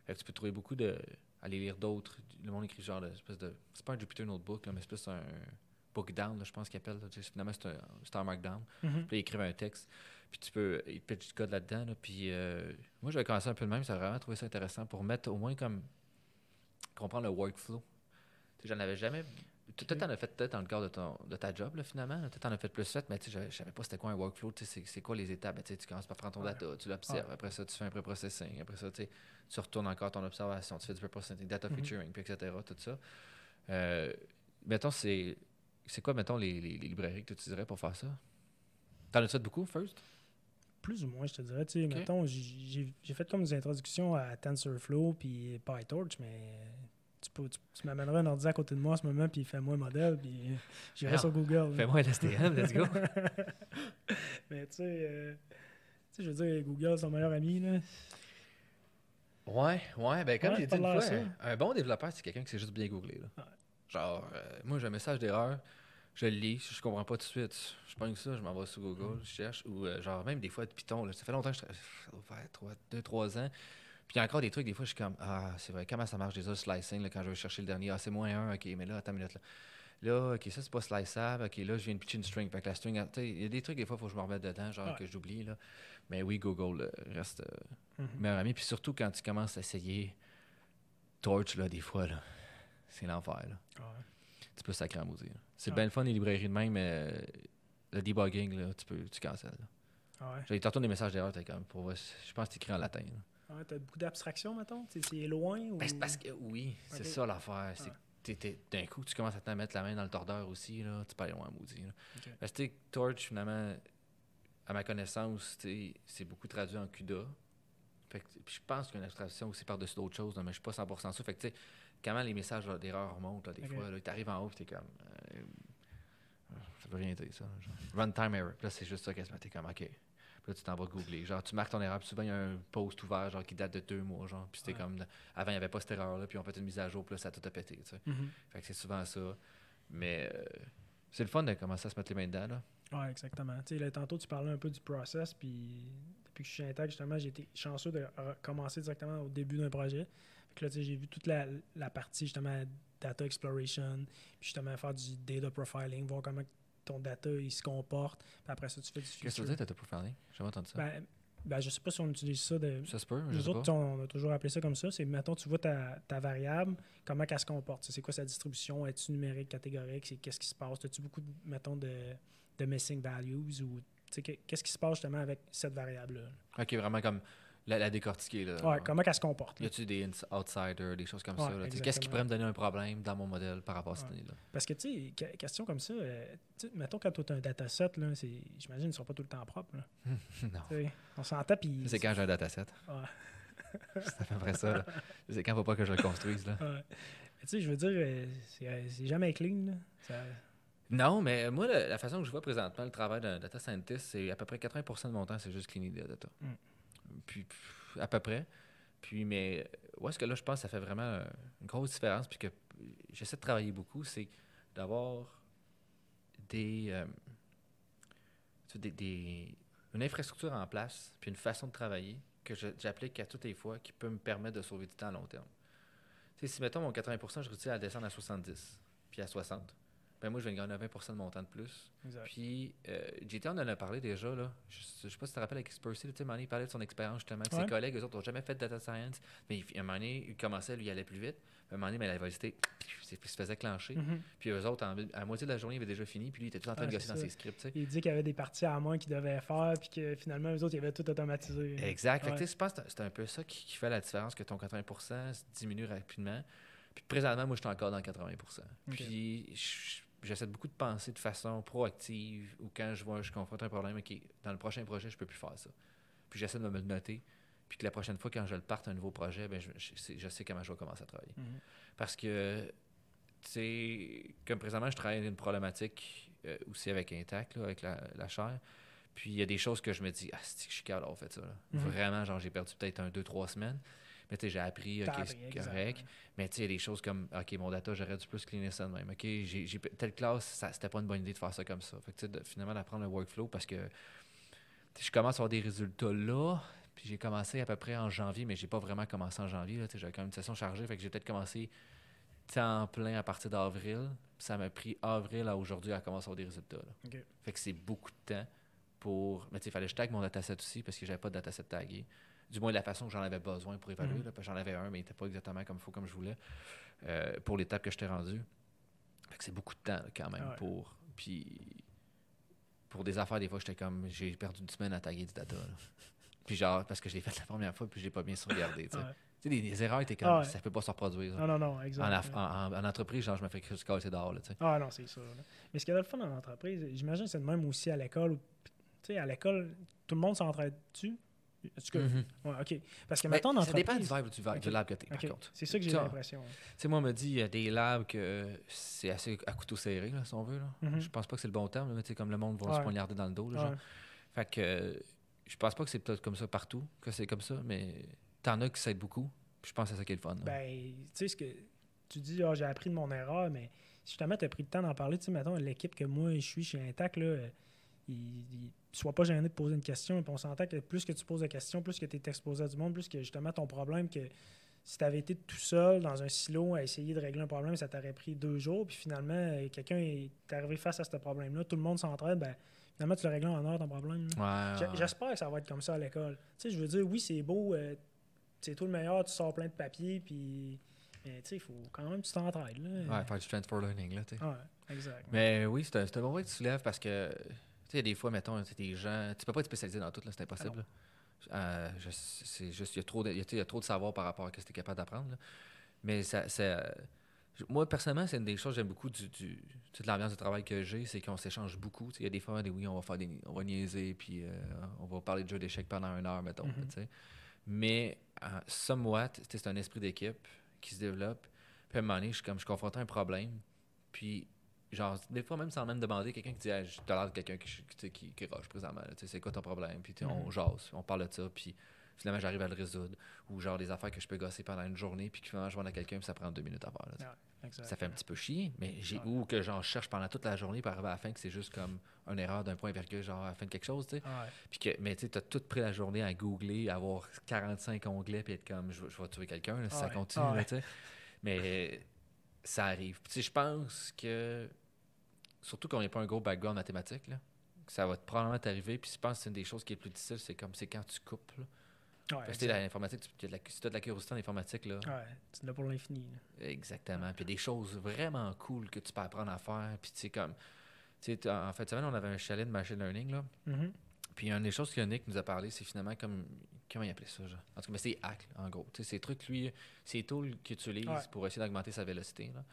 Fait que tu peux trouver beaucoup de. aller lire d'autres. Le monde écrit genre de de. C'est pas un Jupyter Notebook, là, mais c'est plus un book down, là, je pense qu'il appelle. là. Finalement, c'est un, c'est un markdown. Mhm. Puis ils écrivent un texte. Puis tu peux. Ils te pitchent du code là-dedans. là. puis euh, moi, j'avais commencé un peu le même. J'ai vraiment trouvé ça intéressant pour mettre au moins comme. comprendre le workflow. J'en avais jamais. Tu Ok. en as fait peut-être dans le cadre de, ton, de ta job, là, finalement. Tu en as fait plus fait, mais tu sais, je- savais pas c'était quoi un workflow. tu sais, C'est quoi les étapes? Ben, tu commences par prendre ton data, tu l'observes. Après ça, tu fais un pré-processing. Après ça, tu retournes encore ton observation. Tu fais du pré-processing, data Mhm. featuring, puis etc. Tout ça. Euh, mettons, c'est. C'est quoi, mettons, les, les- les librairies que tu utiliserais pour faire ça? T'en as fait beaucoup, first? Plus ou moins, je te dirais. Tu sais, mettons, j'ai- fait comme des introductions à TensorFlow puis PyTorch, mais tu, peux, tu, tu m'amènerais un ordi à côté de moi en ce moment, puis fais-moi un modèle, puis j'irai sur Google. Fais-moi un STM, let's go. mais tu sais, euh, je veux dire, Google, c'est ton meilleur ami. Là. Ouais, ouais, ben comme Ouais, j'ai dit une fois, un bon développeur, c'est quelqu'un qui sait juste bien googler. là. Ouais. Genre, euh, moi j'ai un message d'erreur, je le lis, je comprends pas tout de suite, je prends ça, je m'en vais sur Google, je cherche, ou euh, genre même des fois de Python, là, ça fait longtemps que je travaille, ça doit faire 2-3 ans, puis il y a encore des trucs, des fois je suis comme, ah c'est vrai, comment ça marche déjà le slicing, là, quand je vais chercher le dernier, ah c'est moins un, ok, mais là, attends une minute, là. Là, ok, ça c'est pas sliceable, ok, là je viens de pitcher une string, fait que la string, tu sais, il y a des trucs, des fois, il faut que je me remette dedans, genre Ouais. que j'oublie, là. Mais oui, Google euh, reste euh, Mhm. meilleur ami. Puis surtout quand tu commences à essayer Torch, là, des fois, là, c'est l'enfer. Là. Ouais. Tu peux sacrer en maudit. C'est Ah. bien le fun, les librairies de même, mais euh, le debugging, là, tu peux tu cancelles. Ah ouais. J'ai tantôt des messages d'erreur, t'es comme, pour je pense que c'est écrit en latin. là. Ah ouais, T'as beaucoup d'abstraction, mettons? Sais, C'est loin ou... Ben, c'est parce que, oui, c'est ça l'affaire. C'est t'es- t'es- d'un coup, tu commences à te mettre la main dans le tordeur aussi, là, tu peux aller loin, maudit. Là. Parce que, Torch, finalement, à ma connaissance, c'est beaucoup traduit en CUDA. Fait que, je pense qu'il y a une abstraction aussi par-dessus d'autres choses, là, mais je suis pas 100% sûr. Fait que, tu sais, comment les messages d'erreur remontent, là, des fois, là, t'arrives en haut, puis t'es comme. euh, ça veut rien dire, ça. genre. Runtime error. Puis là, c'est juste ça quasiment. T'es comme, OK. Puis là, tu t'en vas googler. Genre, tu marques ton erreur, puis souvent, il y a un post ouvert, genre, qui date de deux mois, genre. Puis c'était Ouais. comme. Avant, il n'y avait pas cette erreur-là, puis on fait une mise à jour, puis là, ça a tout a pété, tu sais. Mhm. Fait que c'est souvent ça. Mais euh, c'est le fun de commencer à se mettre les mains dedans, là. Ouais, exactement. Tu sais, tantôt, tu parlais un peu du process, puis depuis que je suis intact, justement, j'ai été chanceux de commencer directement au début d'un projet. Fait que là, tu sais, j'ai vu toute la, la partie, justement, data exploration, puis justement, faire du data profiling, voir comment ton data, il se comporte, puis après ça, tu fais du Qu'est-ce que tu dire, data profiling? J'ai jamais entendu ça. Ben, ben, je sais pas si on utilise ça de, ça se peut, je Nous sais autres, pas. on a toujours appelé ça comme ça. C'est, mettons, tu vois ta, ta variable, comment elle se comporte? C'est quoi sa distribution? Est-tu numérique, catégorique? C'est qu'est-ce qui se passe? As-tu beaucoup, mettons, de, de missing values? Ou qu'est-ce qui se passe justement avec cette variable-là? Ok, vraiment comme la, la décortiquer. Là. Ouais, comment qu'elle se comporte. Y là. a-tu des outsiders, des choses comme Ouais, ça? Qu'est-ce qui pourrait me donner un problème dans mon modèle par rapport à cette Ouais. année-là? Parce que, tu sais, que- question comme ça, euh, mettons quand tu as un dataset, j'imagine qu'ils ne sont pas tout le temps propres. là. non. On s'entend, puis. C'est quand j'ai un dataset. Ouais. C'est à peu près ça. C'est quand il faut pas que je le construise. Là. Ouais. Tu sais, je veux dire, euh, c'est euh, c'est jamais clean. Là. Ça- Non, mais moi, la, la façon que je vois présentement le travail d'un data scientist, c'est à peu près 80 de mon temps, c'est juste cleaner des data. Mm. Puis, à peu près. Puis, mais où est-ce que là, je pense que ça fait vraiment une grosse différence, puis que j'essaie de travailler beaucoup, c'est d'avoir des, euh, des, une infrastructure en place, puis une façon de travailler que j'applique à toutes les fois qui peut me permettre de sauver du temps à long terme. Si, mettons, mon 80% je réussis à descendre à 70, puis à 60, ben moi, je vais gagner 20% de mon temps de plus. Exact. Puis, euh, JT, on en a parlé déjà, là. Je, je sais pas si tu te rappelles avec Expercy, tu sais, il parlait de son expérience, justement, que Ouais. ses collègues, eux autres, n'ont jamais fait de data science. Mais il- à un moment donné, il commençait, lui, il allait plus vite. À un moment donné, mais la velocité, il se faisait clencher. Mhm. Puis, eux autres, en- à la moitié de la journée, il avait déjà fini. Puis, lui, il était tout en train Ouais, de gosser dans ses scripts. Il dit qu'il y avait des parties à moins qu'ils devaient faire, puis que finalement, eux autres, ils avaient tout automatisé. Exact. Fait que, Ouais. je pense que c'est- un peu ça qui, qui fait la différence, que ton 80 se diminue rapidement. Puis présentement, moi, je suis encore dans le 80 Ok. Puis je- j'essaie beaucoup de penser de façon proactive ou quand je vois, je confronte un problème, OK, dans le prochain projet, je peux plus faire ça. Puis j'essaie de me le noter. Puis que la prochaine fois, quand je le parte un nouveau projet, ben, je, je sais, je sais comment je vais commencer à travailler. Mhm. Parce que, tu sais, comme présentement, je travaille une problématique euh, aussi avec Intact, là, avec la, la chair. Puis il y a des choses que je me dis, ah, c'est que je suis capable d'avoir fait ça. là. Mhm. Vraiment, genre, j'ai perdu peut-être un, deux, trois semaines. Mais tu sais, j'ai appris, OK, c'est correct. ouais. Mais tu sais, il y a des choses comme, OK, mon data, j'aurais dû plus cleaner ça de même. OK, j'ai, telle classe, c'était pas une bonne idée de faire ça comme ça. Fait que tu sais, finalement, d'apprendre le workflow parce que je commence à avoir des résultats là. Puis j'ai commencé à peu près en janvier, mais j'ai pas vraiment commencé en janvier. J'avais quand même une session chargée. Fait que j'ai peut-être commencé temps plein à partir d'avril. Puis ça m'a pris avril à aujourd'hui à commencer à avoir des résultats. là. Fait que c'est beaucoup de temps pour. Mais tu sais, il fallait que je tag mon dataset aussi parce que j'avais pas de dataset tagué. Du moins, de la façon que j'en avais besoin pour évaluer. Là, parce que j'en avais un, mais il n'était pas exactement comme il faut, comme je voulais, euh, pour l'étape que je t'ai rendue. Fait que c'est beaucoup de temps là, quand même Ouais. pour. Puis. Pour des affaires, des fois, j'étais comme. J'ai perdu une semaine à taguer du data. là. Puis genre, parce que je l'ai fait la première fois, puis je l'ai pas bien sauvegardé. Tu sais, Ouais. Des erreurs, t'es comme. Ah ouais. Ça peut pas se reproduire. Non, non, non, exact. En, entreprise, genre, je me fais casser dehors. Là, tu sais. Ah non, c'est ça. là. Mais ce qu'il y a de le fun en entreprise, j'imagine que c'est le même aussi à l'école. Tu sais, à l'école, tout le monde Mhm. Ouais, OK. Parce que maintenant, en ça dépend du vibe du, vibe, du Ok. lab que t'es, par contre. C'est ça que j'ai l'impression. Tu sais, moi, on me dit, il y a des labs que euh, c'est assez à couteau serré, là, si on veut. Là. Mhm. Je pense pas que c'est le bon terme, mais tu sais, comme le monde va Ouais. se poignarder dans le dos. Là, genre. Ouais. Fait que euh, je pense pas que c'est peut-être comme ça partout, que c'est comme ça, mais t'en as qui s'aident beaucoup. Puis je pense que c'est ça qui est le fun. là. Ben, tu sais, ce que tu dis, ah, j'ai appris de mon erreur, mais si justement tu as pris le temps d'en parler, tu sais, mettons, l'équipe que moi je suis chez Intac, là, euh, il, il- sois pas gêné de poser une question, et puis on s'entend que plus que tu poses de questions, plus que tu es exposé à du monde, plus que justement ton problème, que si tu avais été tout seul dans un silo à essayer de régler un problème, ça t'aurait pris deux jours, puis finalement, euh, quelqu'un est arrivé face à ce problème-là, tout le monde s'entraide, ben, finalement, tu l'as réglé en heure ton problème. Ouais. J'espère que ça va être comme ça à l'école. Tu sais, je veux dire, oui, c'est beau, euh, c'est tout le meilleur, tu sors plein de papiers, puis. Mais tu sais, il faut quand même que tu t'entraides. Ouais, faire du transfer learning, là, tu sais. Ouais, exact. Mais oui, c'est un, bon point que tu soulèves parce que, sais, des fois, mettons, des gens, tu peux pas être spécialisé dans tout, là, c'est impossible. Ah. Euh, c'est juste, il y, a trop de- y a- trop de savoir par rapport à ce que tu es capable d'apprendre. Mais ça, moi, personnellement, c'est une des choses que j'aime beaucoup du, du- de l'ambiance de travail que j'ai, c'est qu'on s'échange beaucoup. Il y a des fois, des, oui, on va faire des, on va niaiser, puis euh, on va parler de jeu d'échecs pendant une heure, mettons. tu sais. Mais, euh, somewhat, c'est un esprit d'équipe qui se développe. Puis à un moment donné, je, suis comme, je confronte un problème, puis genre, des fois même sans même demander, quelqu'un qui dit, ah, t'as l'air de quelqu'un qui, qui, qui, qui rush présentement, là, tu sais, c'est quoi ton problème? Puis on Mhm. jase, on parle de ça, puis finalement j'arrive à le résoudre. Ou genre des affaires que je peux gosser pendant une journée, puis que finalement je vais à quelqu'un, puis ça prend deux minutes à faire. là. Ça fait un petit peu chier, mais j'ai ou que j'en cherche pendant toute la journée, puis arriver à la fin que c'est juste comme une erreur d'un point virgule, genre à la fin de quelque chose, tu sais. Ouais, Puis que, mais tu sais, t'as tout pris la journée à googler, à avoir 45 onglets, puis être comme, je, vais- je vais tuer quelqu'un, si ça continue, Ouais. là, tu sais. Mais ça arrive. Puis tu sais, je pense que, surtout qu'on n'est pas un gros background mathématique, là, ça va probablement t'arriver. Puis je pense que c'est une des choses qui est plus difficile, c'est comme, c'est quand tu coupes, là. ouais, Parce que l'informatique, tu- as de la- si tu as de la curiosité en informatique, là, Ouais, tu l'as pour l'infini. Exactement. Puis des choses vraiment cool que tu peux apprendre à faire. Puis tu sais, comme. Tu sais, en fait, semaine, on avait un chalet de machine learning, là. Mhm. Puis une des choses que Nick nous a parlé, c'est finalement comme comment il appelait ça, genre? En tout cas, mais c'est hack, en gros. Tu sais, ces trucs, lui, ces tools qu'il utilise Ouais. pour essayer d'augmenter sa vélocité, là.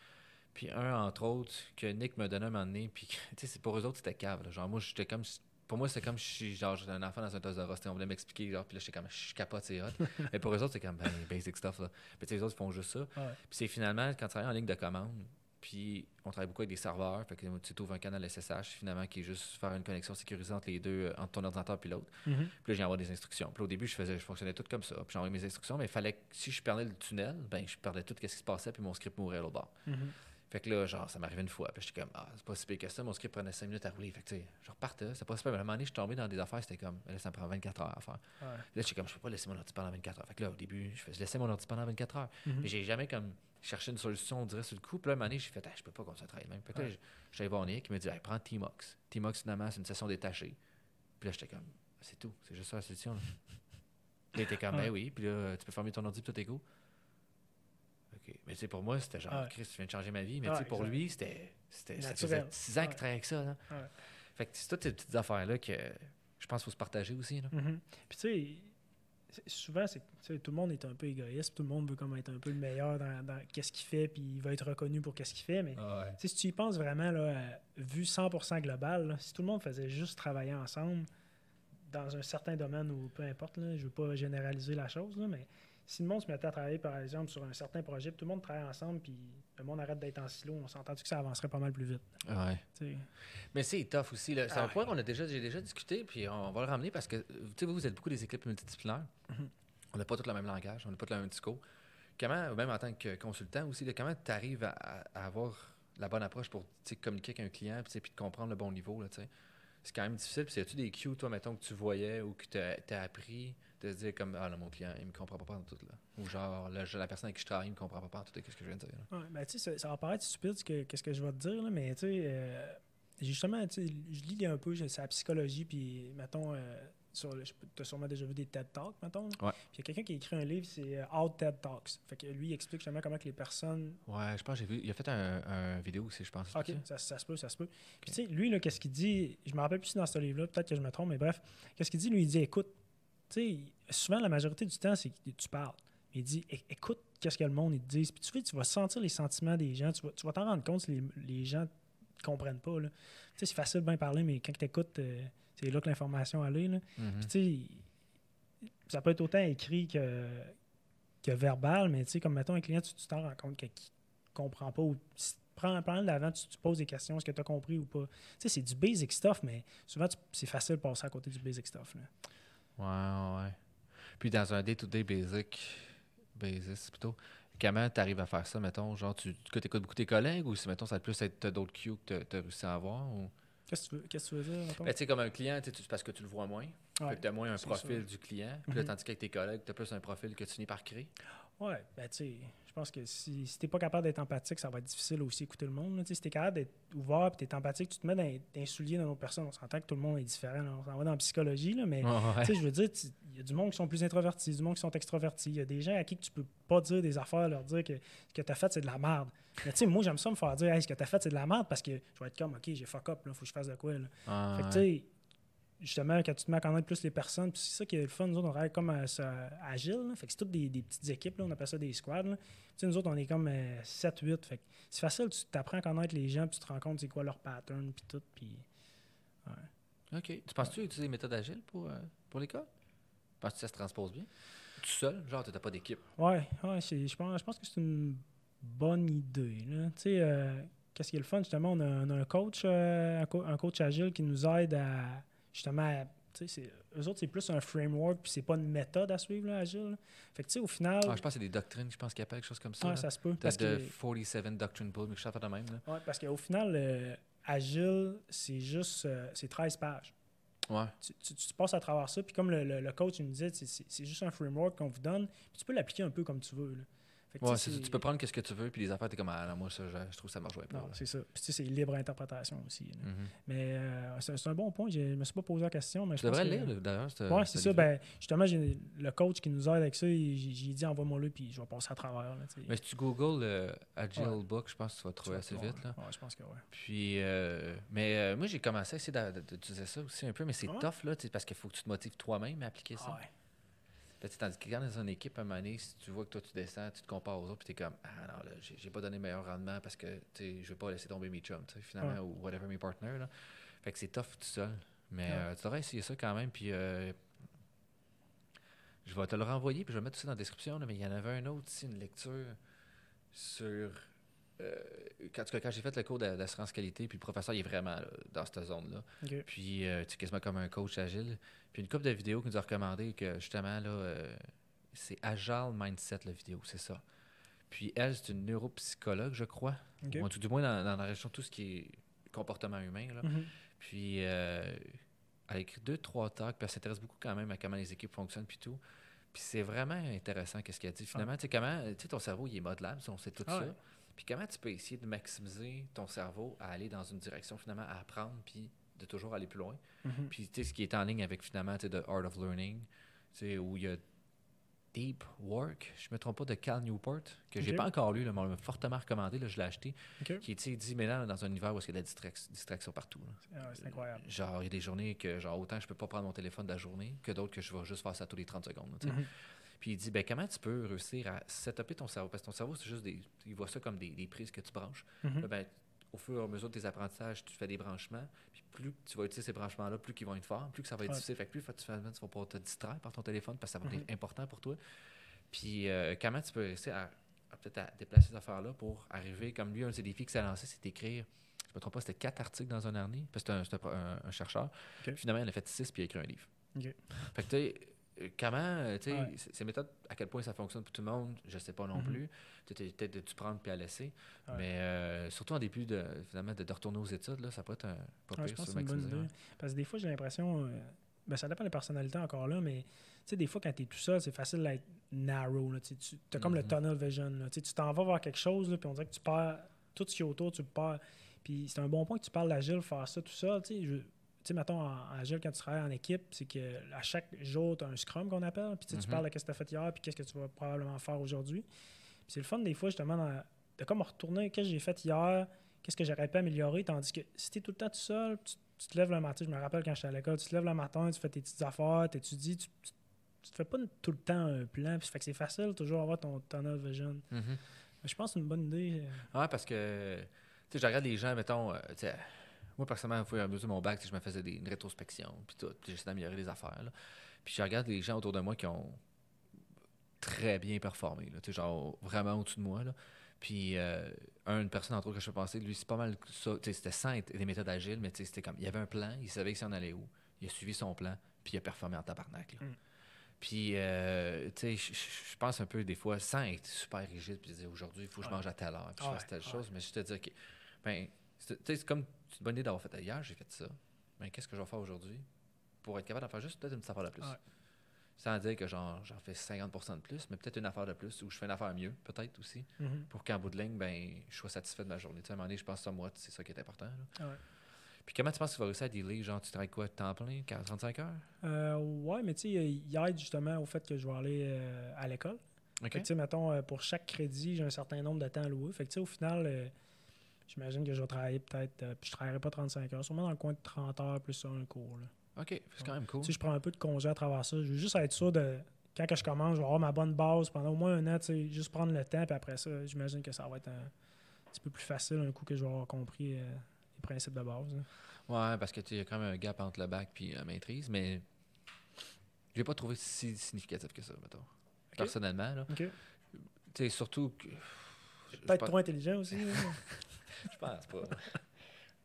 Puis un, entre autres, que Nick me donnait un moment donné, puis, tu sais, pour eux autres, c'était cave, là. Genre, moi, j'étais comme... Pour moi, c'était comme si genre, j'étais un enfant dans un Toys R Us. On voulait m'expliquer, genre, puis là, j'étais comme, je capote, c'est hot. mais pour eux autres, c'est comme, ben, basic stuff, là. Mais tu sais, les autres, ils font juste ça. Ouais. Puis c'est finalement, quand tu travailles en ligne de commande, puis on travaille beaucoup avec des serveurs, fait que tu ouvres un canal SSH, finalement, qui est juste faire une connexion sécurisée entre les deux, euh, entre ton ordinateur et l'autre. Mhm. Puis là, j'ai envoyé des instructions. Puis au début, je faisais, je fonctionnais tout comme ça. Puis j'envoyais mes instructions, mais il fallait que si je perdais le tunnel, ben je perdais tout ce qui se passait, puis mon script mourait l'autre bord. Mhm. Fait que là, genre, ça m'arrivait une fois. Puis j'étais comme, ah, c'est pas si pire que ça. Mon script prenait 5 minutes à rouler. Fait que, tu sais, je repartais. C'est pas si pire. Mais à un moment donné, je suis tombé dans des affaires, c'était comme, là, ça me prend 24 heures à faire. Ouais. Là, j'étais comme, je peux pas laisser mon ordi pendant 24 heures. Fait que là, au début, je, fais, je laissais mon ordi pendant 24 heures. Mhm. Mais j'ai jamais comme cherché une solution, on dirait, sur le coup. Puis là, à un moment donné, j'ai fait, ah, je peux pas continuer à travailler même. Fait que là, Ouais. je- suis allé voir Nick, il m'a dit, hey, prends Tmox. Tmox, finalement, c'est une session détachée. Puis là, j'étais comme, c'est tout. C'est juste ça la solution. Là. Il était comme, ben oui. Puis là, tu peux fermer ton ordi, puis tout est go. Mais tu sais, pour moi, c'était genre. Chris, tu viens de changer ma vie. Mais tu sais, pour exact. lui, c'était. c'était- Ça faisait 6 ans qu'il travaillait avec ça. Là. Fait que c'est toutes ces petites affaires-là que je pense qu'il faut se partager aussi. Là. Mhm. Puis tu sais, souvent, c'est, tout le monde est un peu égoïste, tout le monde veut comme être un peu le meilleur dans, dans qu'est-ce qu'il fait, puis il va être reconnu pour qu'est-ce qu'il fait, mais sais, si tu y penses vraiment, là, à- vu 100% global, là, si tout le monde faisait juste travailler ensemble dans un certain domaine ou peu importe, là, je veux pas généraliser la chose, là, mais si le monde se mettait à travailler, par exemple, sur un certain projet, puis tout le monde travaille ensemble, puis le monde arrête d'être en silo, on s'entend que ça avancerait pas mal plus vite. Ouais. tu sais. Mais c'est tough aussi. C'est Ah un ouais. point qu'on a déjà, j'ai déjà discuté, puis on va le ramener parce que euh, tu sais, vous, vous êtes beaucoup des équipes multidisciplinaires. Mhm. On n'a pas tous le même langage, on n'a pas tous le même discours. Comment, même en tant que consultant aussi, là, comment tu arrives à, à avoir la bonne approche pour communiquer avec un client puis de comprendre le bon niveau? Là, tu sais? c'est quand même difficile. Puis, as-tu des cues, toi, mettons, que tu voyais ou que tu as, appris? De se dire comme Ah, là, mon client, il me comprend pas tout là. Ou genre, je- la personne avec qui je travaille, il me comprend pas tout qu'est-ce que je viens de dire. là. Ouais, ben, tu sais, ça, ça va paraître stupide ce que, qu'est-ce que je vais te dire, là, mais tu sais, euh, justement, je lis un peu c'est la psychologie, puis mettons, euh, sur tu as sûrement déjà vu des TED Talks, mettons. Ouais. Puis il y a quelqu'un qui a écrit un livre, c'est euh, How TED Talks. Fait que lui, il explique justement comment que les personnes. Ouais, je pense j'ai vu. Il a fait un, un vidéo aussi, je pense. Ok, ça? se peut, ça se peut. Puis tu sais, lui, là, qu'est-ce qu'il dit? Je me rappelle plus si dans ce livre-là, peut-être que je me trompe, mais bref, qu'est-ce qu'il dit? Lui, il dit écoute, tu sais, souvent, la majorité du temps, c'est que tu parles. Il dit écoute, qu'est-ce que le monde ils te disent. Puis tu tu vas sentir les sentiments des gens. Tu vas tu vas t'en rendre compte si les, les gens ne comprennent pas. là. Tu sais, c'est facile de bien parler, mais quand tu écoutes, c'est là que l'information. Mhm. Puis tu sais, ça peut être autant écrit que, que verbal, mais tu sais, comme mettons un client, tu t'en rends compte qu'il ne comprend pas ou prends, prends l'avant, tu, tu poses des questions, est-ce que tu as compris ou pas? Tu sais, c'est du basic stuff, mais souvent, c'est facile de passer à côté du basic stuff. Là. Ouais, ouais. Puis dans un day-to-day basic, basis plutôt, comment tu arrives à faire ça, mettons? Genre, tu écoutes beaucoup tes collègues ou si, mettons, ça va plus être t'as d'autres cues que tu as réussi à avoir? Ou... Qu'est-ce que tu veux, dire? Ben, tu sais, comme un client, tu parce que tu le vois moins. Ouais. tu as moins un profil sûr. du client. Puis là, Mhm. tandis qu'avec tes collègues, tu as plus un profil que tu finis par créer. Ouais, ben tu sais, je pense que si, si t'es pas capable d'être empathique, ça va être difficile aussi écouter le monde. là. Tu sais, Si t'es capable d'être ouvert et t'es empathique, tu te mets dans, dans les souliers d'une autre personne. On s'entend que tout le monde est différent. là. On s'en va dans la psychologie, là, mais Ouais. tu sais, je veux dire, tu- il y a du monde qui sont plus introvertis, du monde qui sont extrovertis. Il y a des gens à qui tu peux pas dire des affaires, leur dire que ce que tu as fait, c'est de la merde. Mais tu sais, moi, j'aime ça me faire dire, hey, ce que tu as fait, c'est de la merde parce que je vais être comme, OK, j'ai fuck up, là, faut que je fasse de quoi. Là. Ah, Fait que, ouais. tu sais, justement, quand tu te mets à connaître plus les personnes, puis c'est ça qui est le fun, nous autres, on travaille comme euh, agile, là. fait que c'est toutes des, des petites équipes, là, on appelle ça des squads. là. Tu sais, nous autres, on est comme 7-8, fait que c'est facile, tu t'apprends à connaître les gens, puis tu te rends compte c'est quoi leur pattern, puis tout, puis... OK. Tu penses-tu utiliser les méthodes agiles pour, euh, pour cas? Penses-tu que ça se transpose bien? Tout seul? Genre, tu n'as pas d'équipe. Ouais, ouais, je pense, que c'est une bonne idée. Tu sais, euh, qu'est-ce qui est le fun, justement, on a, on a un coach, euh, un, co- un coach agile qui nous aide à, justement, c'est- eux autres, c'est plus un framework, puis c'est pas une méthode à suivre, là, agile. là. Fait que, tu sais, au final, Ah, je pense que c'est des doctrines, je pense qu'ils appellent quelque chose comme ça. là. ça se peut. Parce de que, 47 Doctrine Bull, mais je sais pas de même. Là. ouais, parce qu'au final, euh, agile, c'est juste, euh, c'est 13 pages. Ouais. tu, tu- tu passes à travers ça. Puis comme le, le- le coach il nous disait, c'est- juste un framework qu'on vous donne. Puis tu peux l'appliquer un peu comme tu veux. là. Fait que, Ouais, tu peux prendre qu'est-ce que tu veux, puis les affaires, t'es comme, ah, non, moi, ça, je, je trouve que ça marche pas. Non, c'est ça. Puis tu sais, c'est libre interprétation aussi. Mhm. Mais euh, c'est un bon point. Je me suis pas posé la question. Mais je devrais que- le lire, d'ailleurs. ce- ce c'est ça. Ben, justement, j'ai le coach qui nous aide avec ça. J'ai dit envoie-moi le, puis je vais passer à travers. là. Mais si tu googles euh, Agile Ouais. Book, je pense que tu vas trouver assez vite. Là. Ouais, je pense que ouais. Puis, euh, mais euh, moi, j'ai commencé à essayer d'utiliser ça aussi un peu, mais c'est Ouais? tough, là, parce qu'il faut que tu te motives toi-même à appliquer ça. Ah ouais. Là, tu sais, tandis que quand dans une équipe, à un moment donné, si tu vois que toi, tu descends, tu te compares aux autres, puis tu es comme, ah non, là, j'ai pas donné le meilleur rendement parce que, je vais pas laisser tomber mes chums, tu sais, finalement, Ouais. ou whatever, mes partners, là. Fait que c'est tough tout seul. Mais Ouais. euh, tu devrais essayer ça quand même, puis euh, je vais te le renvoyer, puis je vais mettre tout ça dans la description, là, mais il y en avait un autre ici, une lecture sur. Euh, quand, cas, quand j'ai fait le cours d'a- d'assurance qualité, puis le professeur il est vraiment là, dans cette zone-là. Puis euh, tu es quasiment comme un coach agile. Puis une couple de vidéos qui nous a recommandé que justement là, euh, c'est Agile Mindset la vidéo, c'est ça. Puis elle, c'est une neuropsychologue, je crois. Ou tout du moins dans, dans la région tout ce qui est comportement humain. Là. Mhm. Puis euh, elle a écrit deux, trois talks, puis elle s'intéresse beaucoup quand même à comment les équipes fonctionnent, puis tout. Puis c'est vraiment intéressant qu'est-ce qu'elle dit. Finalement, tu sais, comment, tu sais, ton cerveau, il est modelable, on sait tout Ah ça. ouais. Puis comment tu peux essayer de maximiser ton cerveau à aller dans une direction, finalement, à apprendre, puis de toujours aller plus loin? Mhm. Puis, tu sais, ce qui est en ligne avec, finalement, tu sais, The Art of Learning, tu sais, où il y a Deep Work, je me trompe pas, de Cal Newport, que j'ai Ok. pas encore lu, là, mais on m'a fortement recommandé, là, je l'ai acheté, qui, sais, dit maintenant dans un univers où il y a de la distrac- distraction partout. là. Ah c'est incroyable. Genre, il y a des journées que, genre, autant je peux pas prendre mon téléphone de la journée que d'autres que je vais juste faire ça tous les 30 secondes. là. Mhm. Puis il dit, ben, comment tu peux réussir à setuper ton cerveau? Parce que ton cerveau, c'est juste des. Il voit ça comme des, des prises que tu branches. Mhm. Là, ben, au fur et à mesure de tes apprentissages, tu fais des branchements. Puis plus tu vas utiliser ces branchements-là, plus qu'ils vont être forts, plus que ça va être Ouais. difficile. Fait que plus tu, fais, tu vas pouvoir te distraire par ton téléphone parce que ça va Mhm. être important pour toi. Puis euh, comment tu peux réussir à, à peut-être à déplacer ces affaires-là pour arriver, comme lui, un de ses défis que s'est lancé, c'est d'écrire, je me trompe pas, c'était quatre articles dans un année, parce que c'était un, un- un chercheur. Finalement, il en a fait six, puis il a écrit un livre. Fait que, comment, euh, tu sais, Ouais. ces méthodes, à quel point ça fonctionne pour tout le monde, je sais pas non Mhm. plus. Peut-être de tu prendre puis à laisser. Ouais. Mais euh, surtout en début, de, finalement, de, de retourner aux études, là, ça peut être un, pas Ouais, pire sur maximiser. Parce que des fois, j'ai l'impression. euh, ben, ça dépend des personnalités encore là, mais tu sais, des fois, quand tu es tout seul, c'est facile d'être narrow. là, tu as comme le Mhm. tunnel vision. là, tu t'en vas voir quelque chose, là, puis on dirait que tu perds tout ce qui est autour, tu perds. Puis c'est un bon point que tu parles d'agile, faire ça tout seul. Tu sais, sais, mettons, en en agile, quand tu travailles en équipe, c'est que à chaque jour, tu as un scrum qu'on appelle. Puis tu Mhm. parles de ce que tu as fait hier, puis qu'est-ce que tu vas probablement faire aujourd'hui. Puis c'est le fun, des fois, justement, dans- de comme retourner, qu'est-ce que j'ai fait hier, qu'est-ce que j'aurais pu améliorer. Tandis que si tu es tout le temps tout seul, tu, tu te lèves le matin, je me rappelle quand j'étais à l'école, tu te lèves le matin, tu fais tes petites affaires, tu étudies, tu, tu, tu te fais pas tout le temps un plan. Puis ça fait que c'est facile toujours avoir ton tunnel vision. Mhm. Mais je pense que c'est une bonne idée. euh, Ouais, parce que, tu sais, je regarde les gens, mettons, euh, tu sais, moi, personnellement, à mesure de mon bac, je me faisais des, une rétrospection, puis tout, puis j'essaie d'améliorer les affaires, là. Puis je regarde les gens autour de moi qui ont très bien performé, là, genre vraiment au-dessus de moi, là. Puis, euh, un, une personne, entre autres, que je peux penser, lui, c'est pas mal ça, c'était sans des méthodes agiles, mais c'était comme, il y avait un plan, il savait qu'il s'en allait où, il a suivi son plan, puis il a performé en tabarnak, là. Mm. Puis, euh, tu sais, je- pense un peu des fois, sans être super rigide, puis dire aujourd'hui, il faut que je mange à telle heure, puis je Ouais, fasse telle ouais. chose, mais je te dis, OK, ben, c'est comme c'est une bonne idée d'avoir fait hier, j'ai fait ça. Mais qu'est-ce que je vais faire aujourd'hui pour être capable d'en faire juste peut-être une petite affaire de plus? Ouais. Sans dire que genre j'en fais 50% de plus, mais peut-être une affaire de plus ou je fais une affaire mieux, peut-être aussi, mhm. pour qu'en bout de ligne, ben, je sois satisfait de ma journée. Tu sais, à un moment donné, je pense que moi, c'est ça qui est important. là. Ouais. Puis comment tu penses que tu vas réussir à dealer? Genre, tu travailles quoi, temps plein, 40, 35 heures? Euh, ouais, mais tu sais, il aide justement au fait que je vais aller euh, à l'école. OK. Fait que, tu sais, mettons, euh, pour chaque crédit, j'ai un certain nombre de temps alloué. Fait que, tu sais, au final, euh, j'imagine que je vais travailler peut-être, euh, puis je travaillerai pas 35 heures, sûrement dans le coin de 30 heures plus ça, un cours. Là. OK, c'est quand même cool. Sais, je prends un peu de congé à travers ça. Je veux juste être sûr de, quand que je commence, je vais avoir ma bonne base pendant au moins un an, tu sais, juste prendre le temps, puis après ça, j'imagine que ça va être un petit peu plus facile un coup que je vais avoir compris euh, les principes de base. là. Ouais, parce que tu sais, il y a quand même un gap entre le bac et la maîtrise, mais je l'ai pas trouvé si significatif que ça, mettons. Personnellement, là. Tu sais, surtout que. Peut-être trop intelligent aussi. Je pense pas.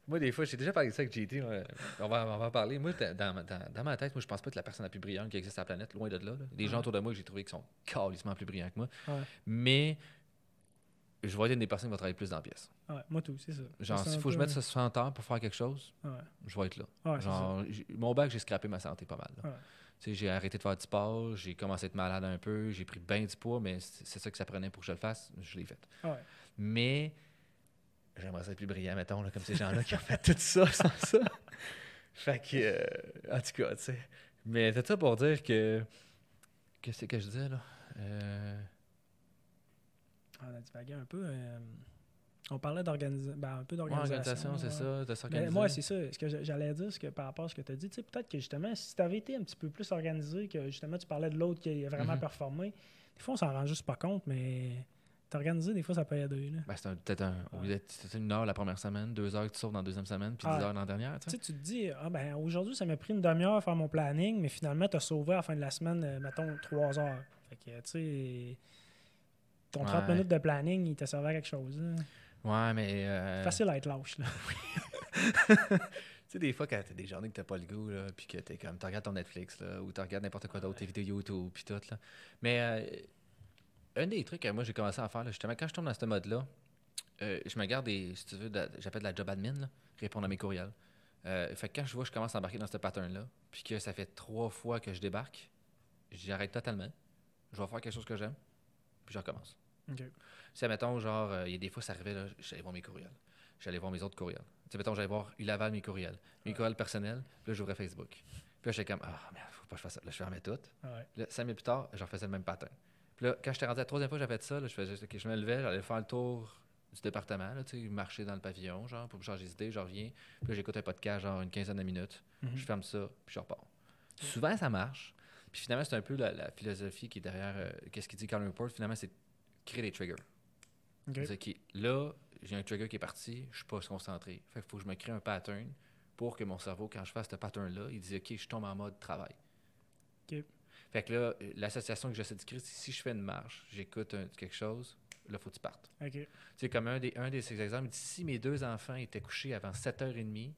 moi, des fois, j'ai déjà parlé de ça avec JT. moi. On va, on va en parler. Moi, dans, dans, dans- ma tête, moi, je pense pas être la personne la plus brillante qui existe sur la planète, loin de là. là. Des gens autour de moi que j'ai trouvé qui sont calissement plus brillants que moi. Ouais. Mais je vais être une des personnes qui va travailler plus dans la pièce. Ouais, moi tout, c'est ça. Genre, s'il faut que je mette ça 60 heures pour faire quelque chose, je vais être là. Genre, mon bac, j'ai scrappé ma santé pas mal. J'ai arrêté de faire du sport, j'ai commencé à être malade un peu, j'ai pris bien du poids, mais c'est ça que ça prenait pour que je le fasse, je l'ai fait. Mais j'aimerais ça être plus brillant, mettons, là, comme ces gens-là qui ont fait tout ça sans ça. Fait que, euh, en tout cas, tu sais. Mais c'est ça pour dire que. Qu'est-ce que je disais, là? Euh, On a divagué un peu. euh, On parlait d'organisation, ben, un peu Ouais, d'organisation. organisation, c'est ouais. ça, de s'organiser. Ben, moi, c'est ça. Ce que j'a- j'allais dire, c'est que par rapport à ce que tu as dit, tu sais, peut-être que justement, si tu avais été un petit peu plus organisé, que justement, tu parlais de l'autre qui a vraiment Mhm. performé, des fois, on s'en rend juste pas compte, mais t'organiser, des fois, ça peut aider. Là. Ben, c'est peut-être un, une heure la première semaine, deux heures que tu sauves dans la deuxième semaine, puis Ah. dix heures dans la dernière. Tu sais. sais, tu te dis, ah, ben, aujourd'hui, ça m'a pris une demi-heure à faire mon planning, mais finalement, tu as sauvé à la fin de la semaine, euh, mettons, trois heures. Fait que, tu sais, ton 30 Ouais. minutes de planning, il t'a servi à quelque chose. là. Ouais, mais. euh, Facile à être lâche. Là. Tu sais, des fois, quand t'as des journées que t'as pas le goût, là, puis que t'es comme, tu regardes ton Netflix, là, ou tu regardes n'importe quoi d'autre, tes vidéos YouTube, puis tout, là. Mais euh, un des trucs que moi, j'ai commencé à faire, là, justement, quand je tombe dans ce mode-là, euh, je me garde des, si tu veux, j'appelle de la job admin, là, répondre à mes courriels. Euh, fait que quand je vois que je commence à embarquer dans ce pattern-là, puis que ça fait trois fois que je débarque, j'arrête totalement. Je vais faire quelque chose que j'aime, puis je recommence. OK. Si, mettons, genre, euh, il y a des fois, ça arrivait, là, j'allais voir mes courriels. J'allais voir mes autres courriels. Tu mettons, j'allais voir Ulaval, mes courriels. Mes courriels personnels, puis là, j'ouvrais Facebook. Puis là, j'étais comme, ah, merde, faut pas que je fasse ça. Là, je fermais tout. Ouais. Là, cinq minutes plus tard, je refaisais le même pattern. Puis là, quand j'étais rendu à la troisième fois que j'avais fait ça, là, je, faisais, ok, je me levais, j'allais faire le tour du département, là, marcher dans le pavillon, genre, pour changer d'idée, je reviens. Puis là, j'écoute un podcast, genre, une quinzaine de minutes. Mhm. Je ferme ça, puis je repars. Souvent, ça marche. Puis finalement, c'est un peu la, la philosophie qui est derrière, euh, qu'est-ce qu'il dit Carl Report, finalement, c'est créer des triggers. Là, j'ai un trigger qui est parti, je suis pas concentré. Fait qu'il faut que je me crée un pattern pour que mon cerveau, quand je fasse ce pattern-là, il dise OK, je tombe en mode travail. Fait que là, l'association que j'essaie de créer, c'est si je fais une marche, j'écoute quelque chose, là, faut que tu partes. Sais, comme un des, un des ces exemples, il dit si mes deux enfants étaient couchés avant 7h30, il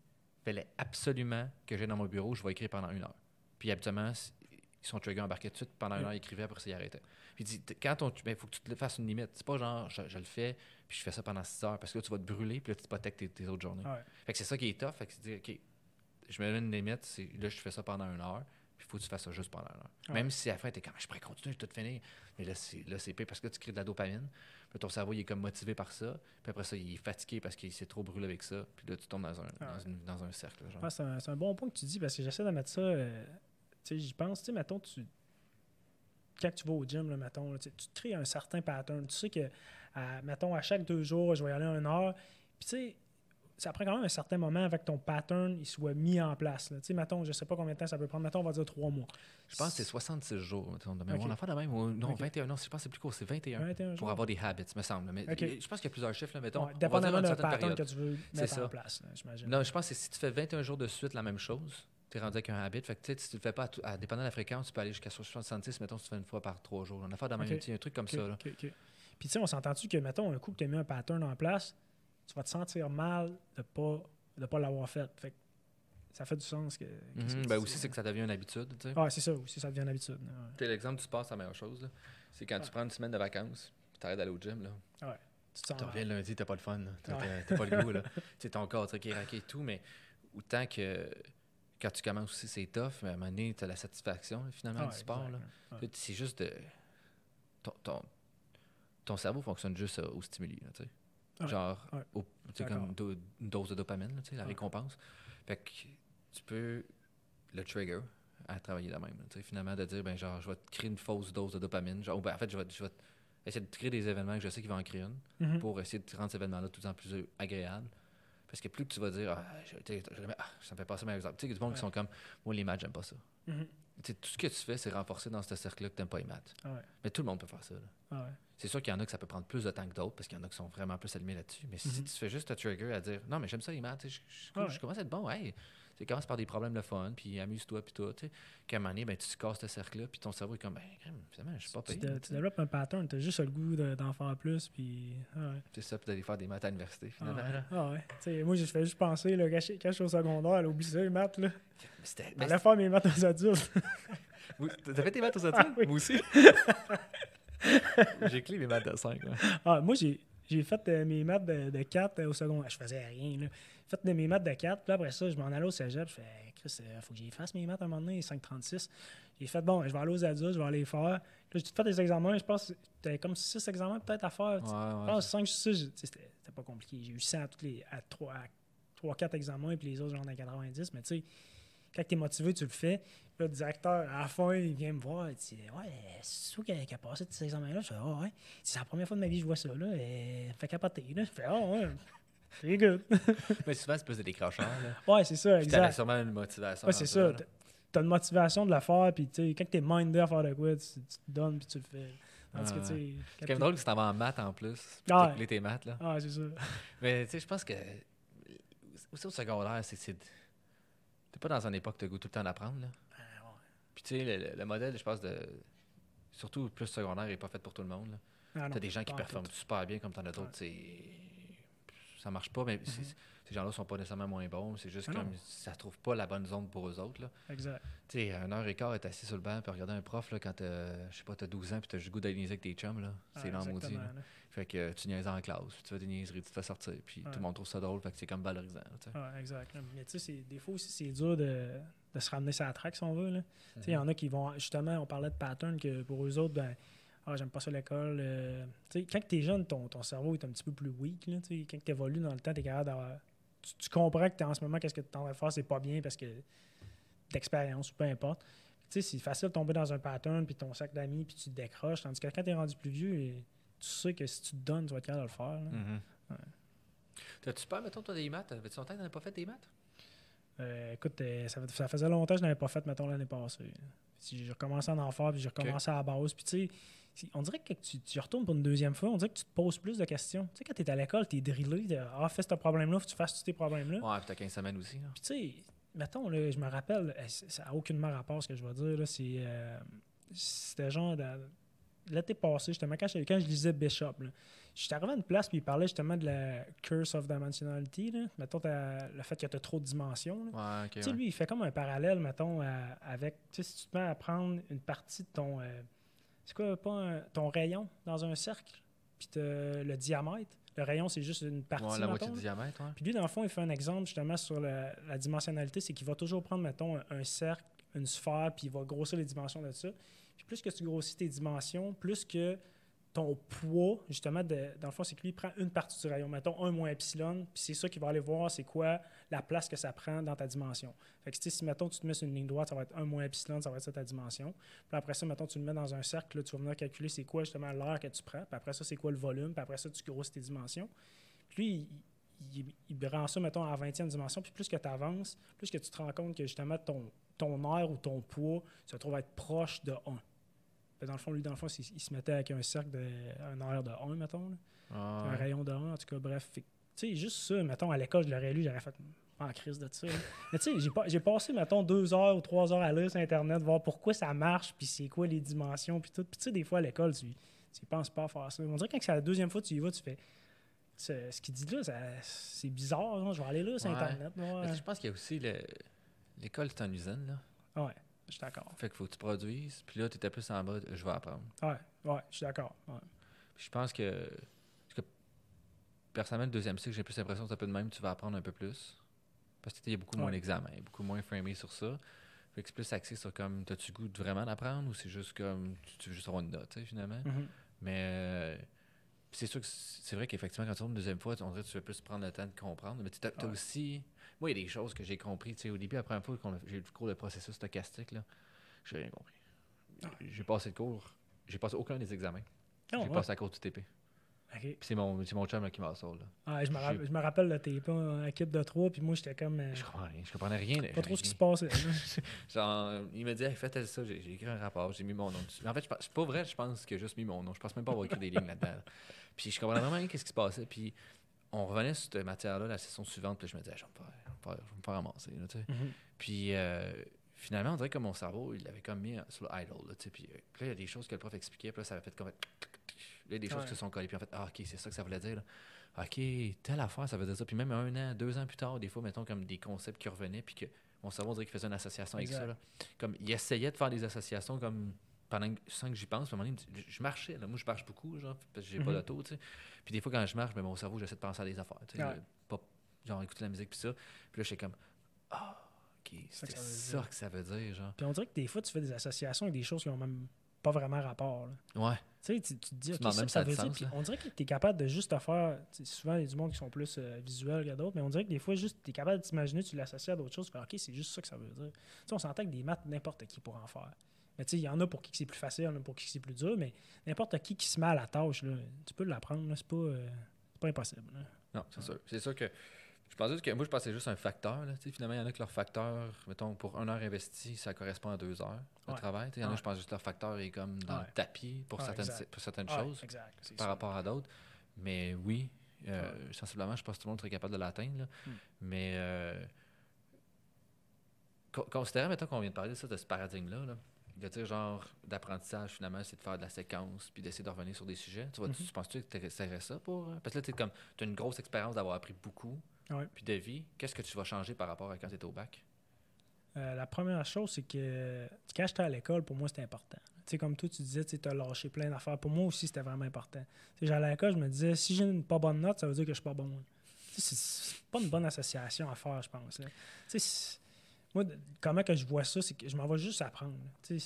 fallait absolument que j'aille dans mon bureau, je vais écrire pendant une heure. Puis habituellement, ils sont trigger embarqués tout de suite, pendant une heure, ils écrivaient, après ça, ils arrêtaient. Puis il dit quand on. Il faut que tu te fasses une limite. C'est pas genre, je, je le fais, puis je fais ça pendant 6 heures, parce que là, tu vas te brûler, puis là, tu hypothèques tes, tes autres journées. Ouais. Fait que c'est ça qui est tough. Fait que c'est dire, OK, je me donne une limite, c'est là, je fais ça pendant une heure, puis il faut que tu fasses ça juste pendant une heure. Ouais. Même si à la fin, t'es comme, je pourrais continuer, je vais tout finir. Mais là, c'est, pire parce que tu crées de la dopamine. Puis ton cerveau, il est comme motivé par ça. Puis après ça, il est fatigué parce qu'il s'est trop brûlé avec ça. Puis là, tu tombes dans un, Ah dans ouais. une- dans un cercle. Ouais, c'est un, un bon point que tu dis parce que j'essaie de mettre ça. euh, tu sais, j'y pense. Tu sais, mettons, tu. Quand tu vas au gym, là, mettons, là, tu tu crées un certain pattern. Tu sais que, à, mettons, à chaque deux jours, je vais y aller une heure. Puis, tu sais, ça prend quand même un certain moment avec ton pattern il soit mis en place. Tu sais, mettons, je sais pas combien de temps ça peut prendre. Mettons, on va dire trois mois. Je pense que c'est 66 jours. de mémoire. On en fait de même. ou- non, Ok. 21. Non, je pense que c'est plus court. C'est 21. 21 Pour jours. avoir des habits, me semble. Mais je pense qu'il y a plusieurs chiffres. Là, mettons, Ouais, dépendamment certaine pattern période. que tu veux mettre en place, j'imagine. Non, je pense que si tu fais 21 jours de suite la même chose, tu es rendu avec un habit. Fait que tu sais, si tu le fais pas, à à, dépendant de la fréquence, tu peux aller jusqu'à 66, mettons, si tu fais une fois par trois jours. On a fait de même, un truc comme ça. Là. Puis, tu sais, on s'entend-tu que, mettons, un coup que tu as mis un pattern en place, tu vas te sentir mal de pas de pas l'avoir fait. Fait que ça fait du sens que. que Mhm, c'est- ben aussi, c'est que ça devient une habitude. tu sais. Ah, c'est ça aussi, ça devient une habitude. ouais. Tu sais, L'exemple, tu passes la meilleure chose. là. C'est quand tu Ouais. prends une semaine de vacances, tu arrêtes d'aller au gym. Là. Tu te reviens lundi, t'as pas le fun. T'as Ouais. t'as- t'as pas le goût. sais, ton corps, qui est raqué et tout, mais autant que quand tu commences aussi, c'est tough, mais à un moment donné, tu as la satisfaction finalement Ah, du sport. ouais. C'est juste de. Ton, ton, ton cerveau fonctionne juste au stimuli. là. Ouais, Genre, ouais. au- tu sais, D'accord. comme do- une dose de dopamine, là, tu sais, la Ouais. récompense. Fait que tu peux le trigger à travailler de même. là, finalement, de dire, ben genre, je vais te créer une fausse dose de dopamine. Genre, ben, en fait, je vais, je vais essayer de créer des événements que je sais qu'il va en créer une Mhm. pour essayer de rendre cet événement-là de plus en plus euh, agréable. Parce que plus que tu vas dire, ah, je- ah, ça me fait passer meilleur exemple. Tu sais, il y a du monde qui sont comme, moi, les maths, j'aime pas ça. Tu sais, tout ce que tu fais, c'est renforcer dans ce cercle-là que tu n'aimes pas les maths. Ah. Mais tout le monde peut faire ça. là. C'est sûr qu'il y en a que ça peut prendre plus de temps que d'autres parce qu'il y en a qui sont vraiment plus allumés là-dessus. Mais si Mhm. tu fais juste un trigger à dire non, mais j'aime ça les maths, je, je- ouais. je commence à être bon, hey, tu commence par des problèmes de fun, puis amuse-toi, puis tout. Qu'à un moment donné, ben, tu te casses ce cercle-là, puis ton cerveau est comme, ben, finalement, je suis pas Tu, payé. dé- tu développes un pattern, tu as juste le goût de- d'en faire plus. Puis, ah ouais. C'est ça, puis d'aller faire des maths à l'université, Ah finalement. ouais. Ah ouais. Moi, je fais juste penser, là, quand, je, suis au secondaire, là, oublie ça, les maths. Là. J'allais faire mes maths aux adultes. T'as fait tes maths aux Ah adultes? oui. Moi aussi? J'ai clé mes maths de 5. Ah, moi, j'ai j'ai fait euh, mes maths de, de 4 au secondaire. Je faisais rien. Là. J'ai fait de mes maths de 4. Puis après ça, je m'en allais au cégep. Je fais, Hey, Chris, il faut que j'y fasse mes maths à un moment donné, 5,36. J'ai fait, bon, je vais aller aux adultes, je vais aller les faire. Là, j'ai fait des examens. Je pense que c'était comme 6 examens peut-être à faire. Ouais, Je pense 5, 6, c'était c'était pas compliqué. J'ai eu 100 à tous les à 3, à 4 examens, puis les autres, j'en ai 90. Mais tu sais, quand tu es motivé, tu le fais. Puis là, le directeur, à la fin, il vient me voir. Il dit Ouais, c'est toi qui a, passé ces examens-là. Je fais Ah, ouais. C'est la première fois de ma vie que je vois ça. Là. Et... Fait capoter. Là. Je fais Ah, ouais. C'est good. Mais souvent, c'est plus des décrocheurs. Là. ouais, c'est ça, Puis exact. sûrement une motivation. Ouais, c'est ça. T'as- une motivation de le faire, puis tu sais, quand t'es mindé à faire de quoi, tu, tu te donnes, puis tu le fais. Quand C'est quand même drôle que tu t'en vas en maths en plus. Ah ouais. tes maths, là. Ah, c'est ça. Mais tu sais, je pense que. Aussi au secondaire, c'est. T'es pas dans une époque où t'as goût tout le temps d'apprendre, là. Ah, Puis tu sais, le, le- le modèle, je pense, de. Surtout plus secondaire, est pas fait pour tout le monde. Ah, non, T'as des gens qui performent tout. super bien, comme t'en as d'autres, c'est. Ça marche pas, mais c'est- ces gens-là sont pas nécessairement moins bons. C'est juste. Ah non. comme. Ça trouve pas la bonne zone pour eux autres, là. Exact. Tu sais, un heure et quart, être assis sur le banc, puis regarder un prof, là, quand t'as, je sais pas, t'as 12 ans, puis t'as juste goût niaiser avec tes chums, là. C'est Ah, Fait que tu niaises en classe, puis tu fais des niaiseries, tu te fais sortir, puis tout le monde trouve ça drôle, fait que c'est comme valorisant. Ouais, exact. Mais tu sais, des fois aussi, c'est dur de, de se ramener la track, si on veut. Il y en a qui vont. Justement, on parlait de pattern que pour eux autres, ben, ah, j'aime pas ça l'école. euh, quand tu es jeune, ton, ton cerveau est un petit peu plus weak. Là, quand tu évolues dans le temps, tu es capable d'avoir. Tu, tu comprends que t'es en ce moment, qu'est-ce que tu en train de faire, c'est pas bien parce que d'expérience ou peu importe. Tu sais, c'est facile de tomber dans un pattern, puis ton sac d'amis, puis tu te décroches. Tandis que quand tu es rendu plus vieux, et tu sais que si tu te donnes, tu vas être capable de le faire. là. Mhm. Ouais. T'as-tu peur, mettons, toi, des maths? Avais-tu longtemps que t'en as pas fait des maths? Euh, écoute, euh, ça, faisait longtemps que je n'avais pas fait, mettons, l'année passée. Si J'ai recommencé à en faire, puis j'ai recommencé à la base. Puis tu sais, on dirait que tu, tu retournes pour une deuxième fois, on dirait que tu te poses plus de questions. Tu sais, quand tu es à l'école, tu es drillé. de, ah, fais ce problème-là, faut que tu fasses tous tes problèmes-là. Ouais, puis t'as 15 semaines aussi, là. Puis tu sais, mettons, là, je me rappelle, ça n'a aucunement rapport à ce que je vais dire. là, C'est, euh, c'était genre de- l'été passé, justement, quand je, quand je lisais Bishop. Là, J'étais arrivé à une place, puis il parlait justement de la curse of dimensionality. Là. Mettons, le fait que tu as trop de dimensions. là. Ouais, ok. Tu sais, ouais. lui, il fait comme un parallèle, mettons, à- avec. Tu sais, si tu te mets à prendre une partie de ton. euh, c'est quoi, pas un- ton rayon dans un cercle, puis le diamètre. Le rayon, c'est juste une partie. Ouais, la moitié du diamètre. Puis lui, dans le fond, il fait un exemple justement sur la, la dimensionnalité c'est qu'il va toujours prendre, mettons, un, un cercle, une sphère, puis il va grossir les dimensions de ça. Puis plus que tu grossis tes dimensions, plus que ton poids, justement, dans le fond, c'est que lui, il prend une partie du rayon, mettons 1 moins epsilon, puis c'est ça qu'il va aller voir, c'est quoi la place que ça prend dans ta dimension. Fait que si, mettons, tu te mets sur une ligne droite, ça va être 1 moins epsilon, ça va être ça ta dimension. Puis après ça, mettons, tu le mets dans un cercle, là, tu vas venir calculer c'est quoi, justement, l'air que tu prends, puis après ça, c'est quoi le volume, puis après ça, tu grossis tes dimensions. Puis lui, il, il, il rend ça, mettons, à 20e dimension. Puis plus que tu avances, plus que tu te rends compte que justement ton, ton air ou ton poids se trouve être proche de 1. Fait dans le fond, lui, dans le fond, il, se mettait avec un cercle de un air de 1, mettons. là. Ah, Un ouais. rayon de 1, en tout cas, bref. Tu sais, juste ça, mettons, à l'école, je l'aurais lu, j'aurais fait en crise de ça. Mais tu sais, j'ai pas- j'ai passé, mettons, deux heures ou trois heures à lire sur Internet, voir pourquoi ça marche, puis c'est quoi les dimensions, puis tout. Puis tu sais, des fois, à l'école, tu tu penses pas à faire ça. On dirait que quand c'est la deuxième fois que tu y vas, tu fais. Ce ce qu'il dit là, ça- c'est bizarre, hein, je vais aller là sur Ouais. Internet. sais, Je pense qu'il y a aussi le... l'école, c'est une usine, là. Ah Ouais, je suis d'accord. Fait qu'il faut que tu produises. Puis là, tu étais plus en mode, je vais apprendre. Ouais, ouais, je suis d'accord. Ouais. Je pense que, personnellement, le deuxième cycle, j'ai plus l'impression que c'est un peu de même, tu vas apprendre un peu plus. Parce que tu sais, il y a beaucoup moins d'examens, beaucoup moins framé sur ça. Fait que c'est plus axé sur comme, t'as-tu goût de vraiment d'apprendre ou c'est juste comme, tu, tu veux juste avoir une note, tu sais, finalement? Mhm. Mais euh, c'est sûr que c'est vrai qu'effectivement, quand tu tombes une deuxième fois, on dirait que tu veux plus prendre le temps de comprendre. Mais tu as, Ouais. aussi. Moi, il y a des choses que j'ai compris. Tu sais, au début, la première fois que j'ai eu le cours de processus stochastique, là, j'ai rien compris. J'ai passé le cours. J'ai passé aucun des examens. Ah, j'ai ouais. passé à cause du TP. Ok. Puis c'est mon, mon chum là, qui m'a. Là. Ouais, je, me J'ai- rappelle, je me rappelle, là, t'es pas en équipe de trois, puis moi, j'étais comme. euh, Je comprenais rien. Je comprenais rien. là, pas trop ce qui se passait. Genre, il m'a dit, hey, tel ça. J'ai j'ai écrit un rapport, j'ai mis mon nom dessus. Mais en fait, c'est pas vrai, je pense qu'il a juste mis mon nom. Je pense même pas avoir écrit des lignes là-dedans. là. Puis je comprenais vraiment rien qu'est-ce qui se passait. Puis on revenait sur cette matière-là la session suivante. Puis je me disais, Hey, je vais me faire, je vais me ramasser. Là. Mhm. Puis euh, finalement, on dirait que mon cerveau, il l'avait comme mis sur le idle. Là, puis, euh, puis là, il y a des choses que le prof expliquait. Puis là, ça avait fait comme. Là, il y a des choses Ouais. qui se sont collées. Puis en fait, ah, ok, c'est ça que ça voulait dire. là. OK, telle affaire, ça veut dire ça. Puis même un an, deux ans plus tard, des fois, mettons, comme des concepts qui revenaient, puis que mon cerveau, on dirait qu'il faisait une association avec ça. là. Comme, il essayait de faire des associations comme pendant que, sans que j'y pense. Puis à un moment donné, je, marchais. Là. Moi, je marche beaucoup, genre, parce que j'ai pas Mhm. d'auto, tu sais. Puis des fois, quand je marche, ben, mon cerveau, j'essaie de penser à des affaires. tu sais, Ouais. Pas, genre, écouter la musique, puis ça. Puis là, je suis comme, ah, OK, c'est ça que ça veut dire, genre. Puis on dirait que des fois, tu fais des associations avec des choses qui ont même pas vraiment rapport. là. Ouais. Tu sais, tu, tu te dis, OK, ça, ça veut dire. sens, on dirait que tu es capable de juste te faire. Souvent, il y a du monde qui sont plus euh, visuels que d'autres, mais on dirait que des fois, juste, tu es capable de t'imaginer, tu l'associes à d'autres choses, tu fais, OK, c'est juste ça que ça veut dire. Tu sais, on s'entend que des maths, n'importe qui pourra en faire. Mais tu sais, il y en a pour qui c'est plus facile, il y en a pour qui c'est plus dur, mais n'importe qui qui se met à la tâche, là, tu peux l'apprendre, c'est pas, euh, pas impossible. là. Non, c'est sûr. C'est sûr que. Je pensais que moi, je pensais juste un facteur. Là. Tu Finalement, il y en a que leur facteur, mettons, pour une heure investie, ça correspond à deux heures de Ouais. travail. Tu Il y en a, je pense juste que leur facteur est comme dans le tapis pour certaines, pour choses exact. par ça. rapport à d'autres. Mais oui, euh, sensiblement, je pense que tout le monde serait capable de l'atteindre. Hmm. Mais euh, con- considérant, mettons qu'on vient de parler de ça, de ce paradigme-là, là, de dire genre d'apprentissage, finalement, c'est de faire de la séquence puis d'essayer de revenir sur des sujets. Tu, vois, tu Mhm. penses-tu que tu essaierais ça pour. euh, Parce que là, tu comme as une grosse expérience d'avoir appris beaucoup, Ouais. puis de vie. Qu'est-ce que tu vas changer par rapport à quand tu étais au bac? Euh, la première chose, c'est que quand j'étais à l'école, pour moi, c'était important. Tu sais, comme toi, tu disais, tu as lâché plein d'affaires. Pour moi aussi, c'était vraiment important. J'allais à l'école, je me disais, si j'ai une pas bonne note, ça veut dire que je suis pas bon. C'est pas une bonne association à faire, je pense. moi, comment que je vois ça, c'est que je m'en vais juste apprendre. puis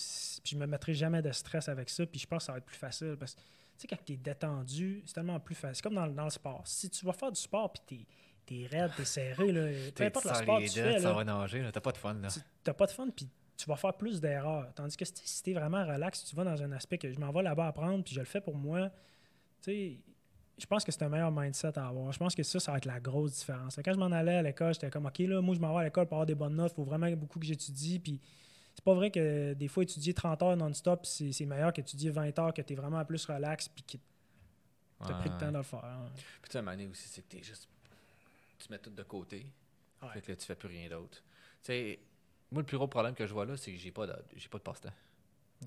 je me mettrai jamais de stress avec ça, puis je pense que ça va être plus facile. Parce que, tu sais, quand tu es détendu, c'est tellement plus facile. C'est comme dans, le- dans le sport. Si tu vas faire du sport, puis tu es, raide, tu es serré, là, peu importe le sport que tu fais, là, va nager, t'as pas de fun. Là. tu n'as pas de fun, puis tu vas faire plus d'erreurs. Tandis que si t'es- tu es vraiment relax, tu vas dans un aspect que je m'en vais là-bas apprendre, puis je le fais pour moi, tu sais, je pense que c'est un meilleur mindset à avoir. Je pense que ça, ça va être la grosse différence. Quand je m'en allais à l'école, j'étais comme, OK, là, moi, je m'en vais à l'école pour avoir des bonnes notes, il faut vraiment beaucoup que j'étudie, puis c'est pas vrai que des fois, étudier 30 heures non-stop, c'est c'est meilleur qu'étudier 20 heures, que tu es vraiment plus relax, puis que tu as pris le temps de le faire. hein. Puis tu donné aussi, c'est que t'es juste. Tu mets tout de côté. Ouais. Fait que là, tu fais plus rien d'autre. Tu moi, le plus gros problème que je vois là, c'est que j'ai pas de, j'ai pas de passe-temps.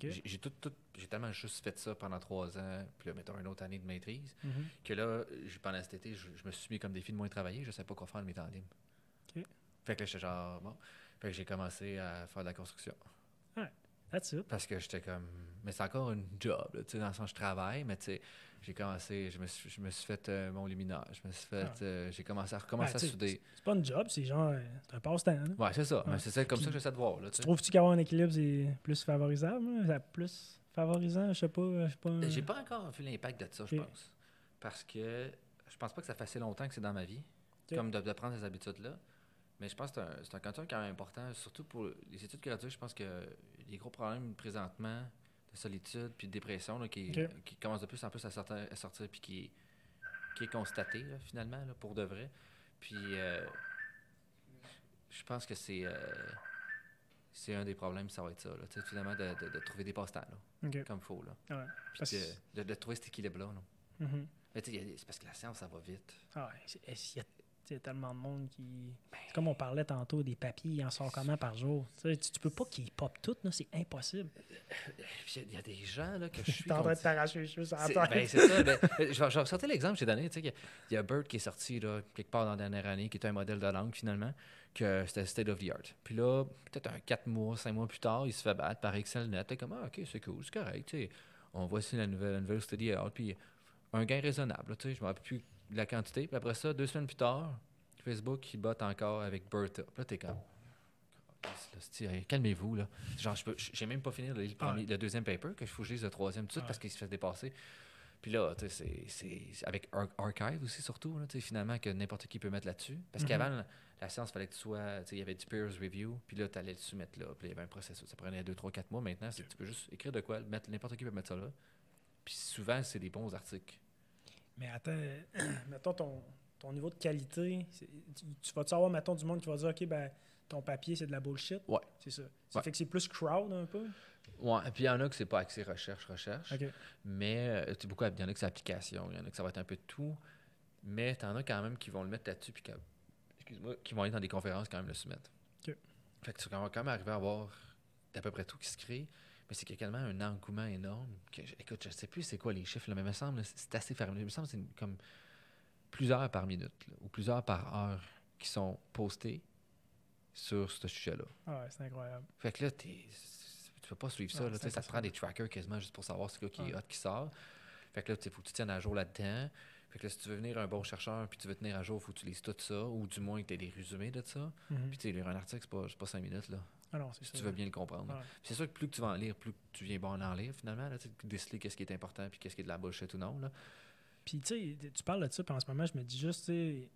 J'ai- tout, tout- j'ai tellement juste fait ça pendant trois ans, puis là, mettons une autre année de maîtrise, Mhm. que là, pendant cet été, je, je me suis mis comme défi de moins travailler, je sais pas quoi faire de mes temps libres. Fait que là, j'étais genre, bon. Fait que j'ai commencé à faire de la construction. That's it. Parce que j'étais comme. Mais c'est encore une job, tu sais, dans le sens je travaille, mais tu sais, j'ai commencé, je me suis, je me suis fait euh, mon luminaire, je me suis fait. Ah. euh, j'ai commencé à recommencer Ben, à souder. C'est pas une job, c'est genre, euh, c'est un passe-temps. hein. Ouais, c'est ça. Ouais. C'est ça, comme Puis- ça que j'essaie de voir, là, tu trouves-tu qu'avoir un équilibre, c'est plus favorisable? hein? C'est plus favorisant? Je sais pas. Je sais pas. J'ai pas encore vu l'impact de ça, je pense. Parce que je pense pas que ça fait assez longtemps que c'est dans ma vie, comme de, de prendre ces habitudes-là. Mais je pense que c'est un, c'est un canton quand même important, surtout pour les études graduées. Je pense que les gros problèmes présentement de solitude puis de dépression là, qui, qui commencent de plus en plus à sortir, à sortir puis qui, est- qui est constaté là, finalement, là, pour de vrai. Puis euh, je pense que c'est euh, c'est un des problèmes, ça va être ça. Là, Tu sais, finalement, de, de- de trouver des passe-temps comme il faut. Là. Ouais. Puis de, de- de trouver cet équilibre-là. a des- c'est parce que la science, ça va vite. Ah ouais, c'est- est-ce qu'il y a tellement de monde qui. C'est comme on parlait tantôt, des papiers, il en sort comment par jour? Tu, tu, tu peux pas qu'ils pop tout, là, c'est impossible. Puis il y, a des gens là, que je suis. T'es en train de t'arracher les cheveux sur la tête. ben, c'est ça. ben, je, vais, je vais ressortir l'exemple que j'ai donné. Il y, a- il y a Bird qui est sorti là, quelque part dans la dernière année, qui était un modèle de langue finalement, que c'était state of the art. Puis là, peut-être un 4 mois, 5 mois plus tard, il se fait battre par ExcelNet. T'es comme, ah, ok, c'est cool, c'est correct. On voit ici la nouvelle, la nouvelle study art. Puis un gain raisonnable. là, je ne me rappelle plus de la quantité. Puis après ça, deux semaines plus tard, Facebook, il botte encore avec Bertha. Puis là, t'es comme. Hey, Calmez-vous, là. Genre, je peux- j'ai même pas fini le, premier- Ouais. le deuxième paper, que je faut que je lise le troisième tout de suite Ouais. parce qu'il se fait dépasser. Puis là, tu sais, c'est- avec Ar- Archive aussi, surtout, là, finalement, que n'importe qui peut mettre là-dessus. Parce Mhm. qu'avant, la, la science, fallait que tu sois. tu sais, Il y avait du peer review, puis là, tu allais le soumettre là. Puis il y avait un processus. Ça prenait 2, 3, 4 mois. Maintenant, c'est que tu peux juste écrire de quoi, mettre n'importe qui peut mettre ça là. Puis souvent, c'est des bons articles. Mais attends, mettons ton, ton niveau de qualité, tu, tu vas-tu avoir, mettons, du monde qui va dire, OK, ben, ton papier, c'est de la bullshit? Ouais. C'est ça. Ça Ouais. fait que c'est plus crowd un peu? Ouais, puis il y en a que c'est pas axé recherche, recherche. OK. Mais euh, tu beaucoup, il y en a que c'est application, il y en a que ça va être un peu de tout. Mais tu en as quand même qui vont le mettre là-dessus, puis que- excuse-moi, qui vont aller dans des conférences quand même le soumettre. Ok. Fait que tu vas quand même arriver à avoir d'à peu près tout qui se crée. Mais c'est qu'il y a tellement un engouement énorme que, je- écoute, je sais plus c'est quoi les chiffres, là, mais il me semble c'est assez fermé. Il me semble que c'est comme plusieurs par minute là, ou plusieurs par heure qui sont postés sur ce sujet-là. Ah ouais, c'est incroyable. Fait que là, t'es- tu peux pas suivre ça. Là, c'est tu sais, ça te prend des trackers quasiment juste pour savoir quoi qui est hot qui sort. Fait que là, il faut que tu tiennes à jour là-dedans. Fait que là, si tu veux venir un bon chercheur puis tu veux tenir à jour, il faut que tu lises tout ça, ou du moins que tu aies des résumés de ça. Mhm. Puis tu sais, lire un article, c'est pas, c'est pas cinq minutes. là. Ah Si tu veux bien le comprendre. Ouais. C'est sûr que plus que tu vas en lire, plus que tu viens bon en lire finalement. Là, tu sais, déceler qu'est-ce qui est important puis qu'est-ce qui est de la bullshit ou non. Là. Puis, tu sais, tu parles de ça, puis en ce moment, je me dis juste, tu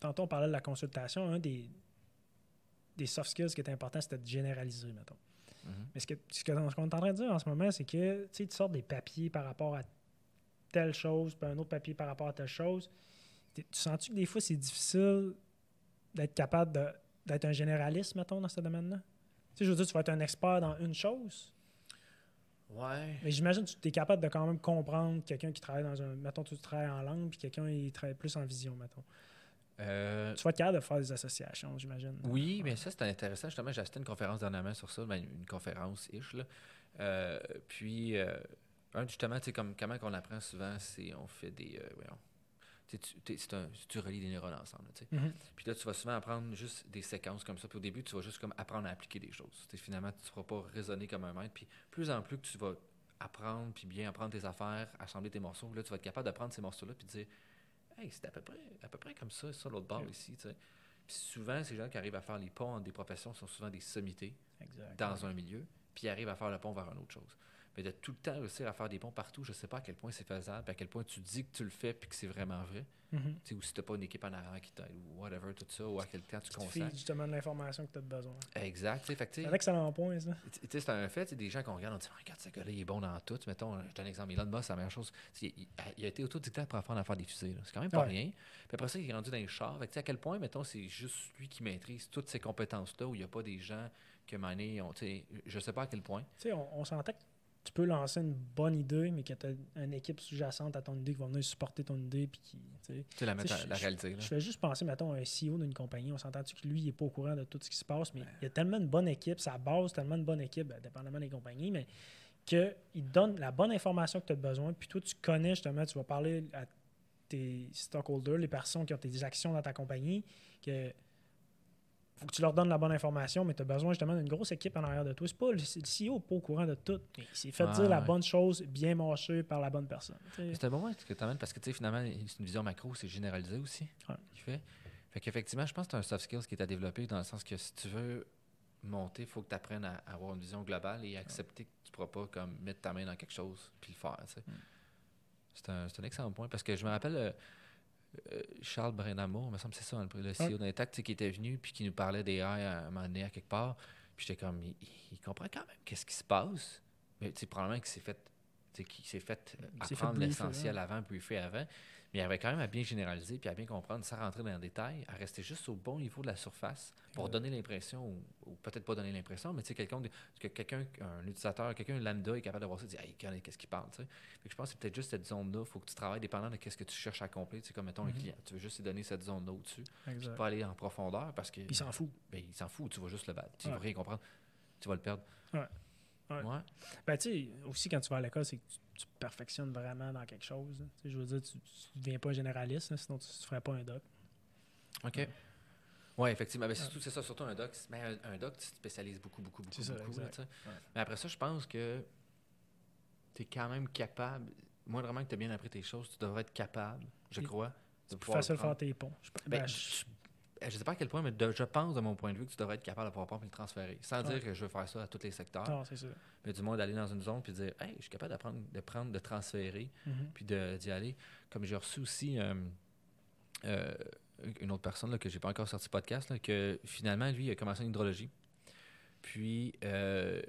tantôt, on parlait de la consultation, un des, des soft skills qui était important, c'était de généraliser, mettons. Mhm. Mais ce que- ce que- ce qu'on est en train de dire en ce moment, c'est que, tu sors des papiers par rapport à telle chose, puis un autre papier par rapport à telle chose. Tu sens-tu que des fois, c'est difficile d'être capable de- d'être un généraliste, mettons, dans ce domaine-là? Tu sais, je veux dire, tu vas être un expert dans une chose, Ouais. mais j'imagine que tu es capable de quand même comprendre quelqu'un qui travaille dans un. Mettons, tu travailles en langue, puis quelqu'un il travaille plus en vision, mettons. Euh, Tu vas être capable de faire des associations, j'imagine. Oui, mais ça, c'était intéressant. Justement, j'ai assisté à une conférence dernièrement sur ça, ben, une conférence-ish. là. Euh, puis, euh, un, justement, tu sais, comme comment qu'on apprend souvent, c'est on fait des. euh, voyons, tu tu- un- relis des neurones ensemble. Mhm. Puis là, tu vas souvent apprendre juste des séquences comme ça. Puis au début, tu vas juste comme apprendre à appliquer des choses. Finalement, tu ne feras pas raisonner comme un maître. Puis plus en plus que tu vas apprendre, puis bien apprendre tes affaires, assembler tes morceaux, là, tu vas être capable de prendre ces morceaux-là, puis de dire Hey, c'est à peu près, à peu près comme ça, ça, l'autre bord ici. Puis souvent, ces gens qui arrivent à faire les ponts entre des professions sont souvent des sommités Exact. dans un milieu, puis ils arrivent à faire le pont vers une autre chose. Mais de tout le temps réussir à faire des ponts partout, je ne sais pas à quel point c'est faisable, puis à quel point tu dis que tu le fais, puis que c'est vraiment vrai. Mhm. Ou si tu n'as pas une équipe en arrière qui t'aide, ou whatever, tout ça, ou à quel temps tu consacres. justement de l'information que tu as besoin. Exact. C'est un excellent point, ça. tu sais, c'est un fait, des gens qu'on regarde, on dit Regarde, ce gars-là, il est bon dans tout. Mettons, je donne un exemple, Elon Musk, c'est la meilleure chose. Sais, Il, il a été autodidacte pour apprendre à faire des fusées. C'est quand même pas Ouais. rien. Puis après ça, il est rendu dans les chars. Fait que, tu sais, à quel point, mettons, c'est juste lui qui maîtrise toutes ces compétences-là, où il n'y a pas des gens que mané, on, tu sais, je sais pas à quel point. Tu sais, on, on s'entend tu peux lancer une bonne idée, mais que tu as une équipe sous-jacente à ton idée qui va venir supporter ton idée. Puis qui, tu la, mettre à- la réalité. Là. Je fais juste penser, mettons, à un CEO d'une compagnie. On s'entend-tu que lui, il n'est pas au courant de tout ce qui se passe, mais il y a tellement une bonne équipe, sa base, tellement une bonne équipe, ben, dépendamment des compagnies, mais qu'il donne la bonne information que tu as besoin. Puis toi, tu connais justement, tu vas parler à tes stockholders, les personnes qui ont tes actions dans ta compagnie, que faut que tu leur donnes la bonne information, mais tu as besoin justement d'une grosse équipe en arrière de toi. C'est pas le, le CEO n'est pas au courant de tout. mais Il s'est fait dire la bonne chose, bien mâchée par la bonne personne. C'est un bon point que tu amènes parce que tu sais, finalement, c'est une vision macro, c'est généralisé aussi. Ouais. fait. Fait qu'effectivement, je pense que c'est un soft skills qui est à développer dans le sens que si tu veux monter, il faut que tu apprennes à avoir une vision globale et accepter que tu ne pourras pas comme mettre ta main dans quelque chose puis le faire. sais. C'est un, un excellent point parce que je me rappelle euh, euh, Charles Brenamo, il me semble que c'est ça, le, le CEO d'Intact, qui était venu puis qui nous parlait des AI à un moment donné à quelque part. Puis j'étais comme, il, il comprend quand même qu'est-ce qui se passe. Mais sais, probablement qu'il s'est fait, tu sais, qu'il s'est fait euh, fait apprendre l'essentiel avant, briefer avant. Mais il avait quand même à bien généraliser puis à bien comprendre sans rentrer dans le détail, à rester juste au bon niveau de la surface pour Ouais. donner l'impression, ou, ou peut-être pas donner l'impression, mais tu sais, quelqu'un, de- que quelqu'un, un utilisateur, quelqu'un lambda est capable de voir ça et dire, hey, qu'est-ce qu'il parle, tu sais? Je pense que c'est peut-être juste cette zone-là, il faut que tu travailles dépendant de ce que tu cherches à accomplir. Tu sais, comme mettons un Mhm. client, tu veux juste lui donner cette zone-là au-dessus, puis pas aller en profondeur parce que. Il s'en fout. ben, il s'en fout, tu vas juste le battre. Tu vas Ouais. rien comprendre. Tu vas le perdre. Ouais. Ouais. Ouais. Ben, tu sais, aussi, quand tu vas à l'école, c'est que tu, tu perfectionnes vraiment dans quelque chose. sais, je veux dire, tu ne deviens pas généraliste, là, sinon tu ne ferais pas un doc. OK. Ouais, effectivement. Ben, c'est ça, surtout un doc. Mais un, un doc, tu te spécialises beaucoup, beaucoup, beaucoup. Ça, beaucoup, là. Ouais. Mais après ça, je pense que tu es quand même capable. Moi, vraiment, que tu as bien appris tes choses, tu devrais être capable, je crois. de C'est plus facile le de faire tes ponts. Je, Ben, ben, je, je- je sais pas à quel point, mais de- je pense, de mon point de vue, que tu devrais être capable de pouvoir prendre et le transférer. Sans Ouais. dire que je veux faire ça à tous les secteurs, non, c'est ça. mais du moins d'aller dans une zone puis de dire, hey, je suis capable d'apprendre, de prendre, de transférer, Mhm. puis de- d'y aller. Comme j'ai reçu aussi euh, euh, une autre personne là, que j'ai pas encore sorti podcast, là, que finalement, lui, il a commencé en hydrologie. Puis, euh,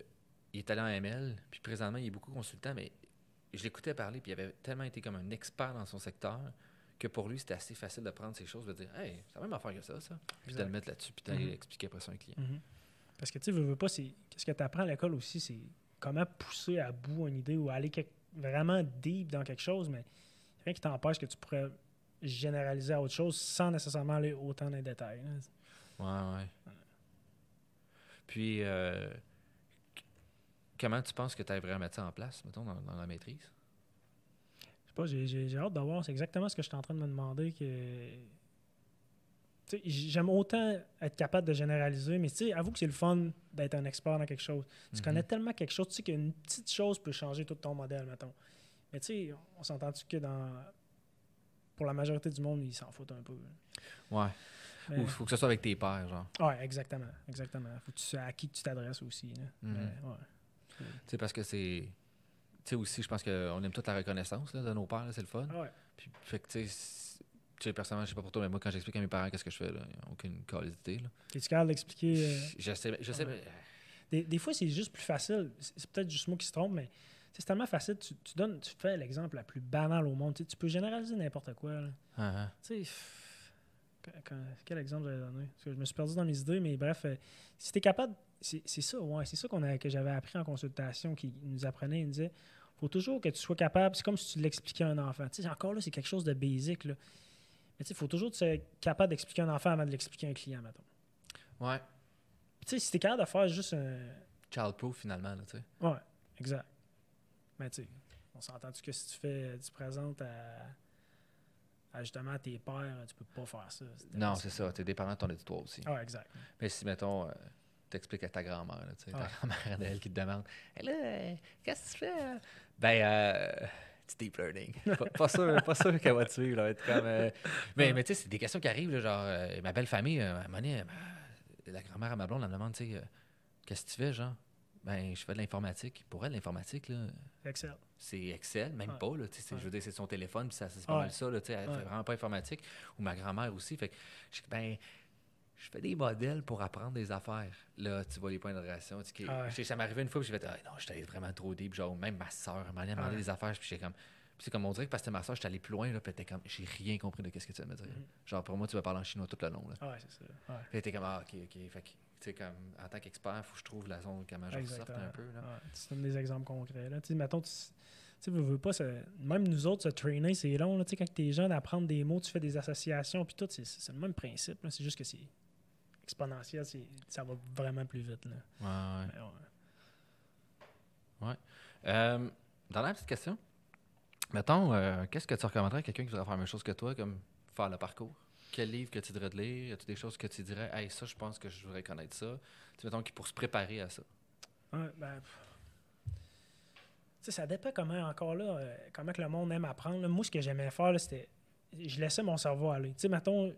il est allé en ML, puis présentement, il est beaucoup consultant, mais je l'écoutais parler, puis il avait tellement été comme un expert dans son secteur que pour lui, c'était assez facile de prendre ces choses, de dire, hey, c'est la même affaire que ça, ça. Puis de le mettre là-dessus, puis d'aller Mhm. l'expliquer après ça à un client. Mhm. Parce que tu veux, veux pas, c'est. Qu'est-ce que tu apprends à l'école aussi, c'est comment pousser à bout une idée ou aller quelque- vraiment deep dans quelque chose, mais rien qui t'empêche que tu pourrais généraliser à autre chose sans nécessairement aller autant dans les détails. là. Ouais, ouais. Puis, euh, comment tu penses que tu arriverais à mettre ça en place, mettons, dans, dans la maîtrise? Pas, j'ai- hâte de voir. C'est exactement ce que je suis en train de me demander. que J'aime autant être capable de généraliser, mais avoue que c'est le fun d'être un expert dans quelque chose. Tu Mhm. connais tellement quelque chose, tu sais qu'une petite chose peut changer tout ton modèle, mettons. Mais tu sais, on s'entend-tu que dans. Pour la majorité du monde, ils s'en foutent un peu. Ouais. Mais- Ou faut que ce soit avec tes pairs, genre. Ouais, exactement. Exactement. Faut que tu sais à qui tu t'adresses aussi. là. Mais, ouais. Tu sais, parce que c'est. Tu sais, aussi, je pense qu'on aime toute la reconnaissance là, de nos pères, c'est le fun. Ah ouais. Puis, fait que, tu sais, personnellement, je sais pas pour toi, mais moi, quand j'explique à mes parents qu'est-ce que je fais, là, il n'y a aucune qualité. Es-tu capable d'expliquer. euh, Je sais, je sais, ouais. mais- Des, des fois, c'est juste plus facile. C'est peut-être juste moi qui se trompe, mais c'est tellement facile. Tu, tu donnes, tu fais l'exemple la plus banale au monde. Tu, peux généraliser n'importe quoi. Ah, ah. Tu sais, quand- quel exemple j'avais donné? Parce que je me suis perdu dans mes idées, mais bref, euh, si tu es capable. C'est ça, ouais. C'est ça qu'on a, que j'avais appris en consultation, qui nous apprenait. Il nous disait faut toujours que tu sois capable. C'est comme si tu l'expliquais à un enfant. Encore là, c'est quelque chose de basique. Là. Mais tu sais, il faut toujours sois capable d'expliquer à un enfant avant de l'expliquer à un client, mettons. Ouais. Tu sais, si tu es capable de faire juste un. Child-proof, finalement, là, tu sais. Ouais, exact. Mais tu sais, on s'entend-tu que si tu fais, tu présentes à, à justement à tes pères, tu peux pas faire ça. Non, c'est ça. Tu es dépendant de ton éditoire aussi. Ah, exact. Mais si, mettons, euh, t'expliques à ta grand-mère, là, tu sais, ta grand-mère, elle, qui te demande Hey, là, qu'est-ce que tu fais? Ben, euh, du deep learning. pas, pas sûr, pas sûr qu'elle va te suivre. Là, va être comme, euh, mais mais tu sais, c'est des questions qui arrivent, là, genre, euh, ma belle famille, euh, à un moment donné, la grand-mère à ma blonde, elle me demande, tu sais, qu'est-ce que tu fais, genre Ben, je fais de l'informatique. Pour elle, l'informatique, là, Excel. c'est Excel, même Ouais. pas. Là, tu sais, c'est- Ouais. Je veux dire, c'est son téléphone, puis ça, c'est pas Ouais. mal ça. Là, tu sais, elle fait vraiment pas informatique. Ou ma grand-mère aussi. Fait que, ben, je fais des modèles pour apprendre des affaires. Là, tu vois les points de relation. Tu Ah ouais. Ça m'est arrivé une fois, puis j'ai fait, ah, non, j'étais vraiment trop deep. Genre, même ma soeur m'a demandé Ouais. des affaires, puis j'étais comme. Puis c'est comme on dirait que parce que ma soeur, j'étais allé plus loin, là, puis était comme, j'ai rien compris de qu'est-ce que tu vas me dire. Mhm. Genre, pour moi, tu vas parler en chinois tout le long. Là. Ah, ouais, c'est ça. Ouais. Puis était comme, ah, ok, ok. Fait que, tu sais, comme, en tant qu'expert, il faut que je trouve la zone, comment je ressorte un peu. Là. Ouais. Tu donnes des exemples concrets. Là. Tu sais, mettons, tu tu sais, veux, veux pas, ça- même nous autres, se trainer, c'est long. Là. Tu sais, quand tu es jeune, apprendre des mots, tu fais des associations, puis tout, c'est le même principe. C'est juste que c'est exponentiel, c'est- ça va vraiment plus vite. Là. Ouais, ouais. Mais ouais. Euh, dernière petite question. Mettons, euh, qu'est-ce que tu recommanderais à quelqu'un qui voudrait faire la même chose que toi, comme faire le parcours? Quel livre que tu dirais de lire? Y a-tu des choses que tu dirais, hey, ça, je pense que je voudrais connaître ça? Tu sais, mettons, pour se préparer à ça. Ouais, ben, pff. Tu sais, ça dépend comment, encore là, euh, comment que le monde aime apprendre. là. Moi, ce que j'aimais faire, c'était. Je laissais mon cerveau aller. Tu sais, mettons,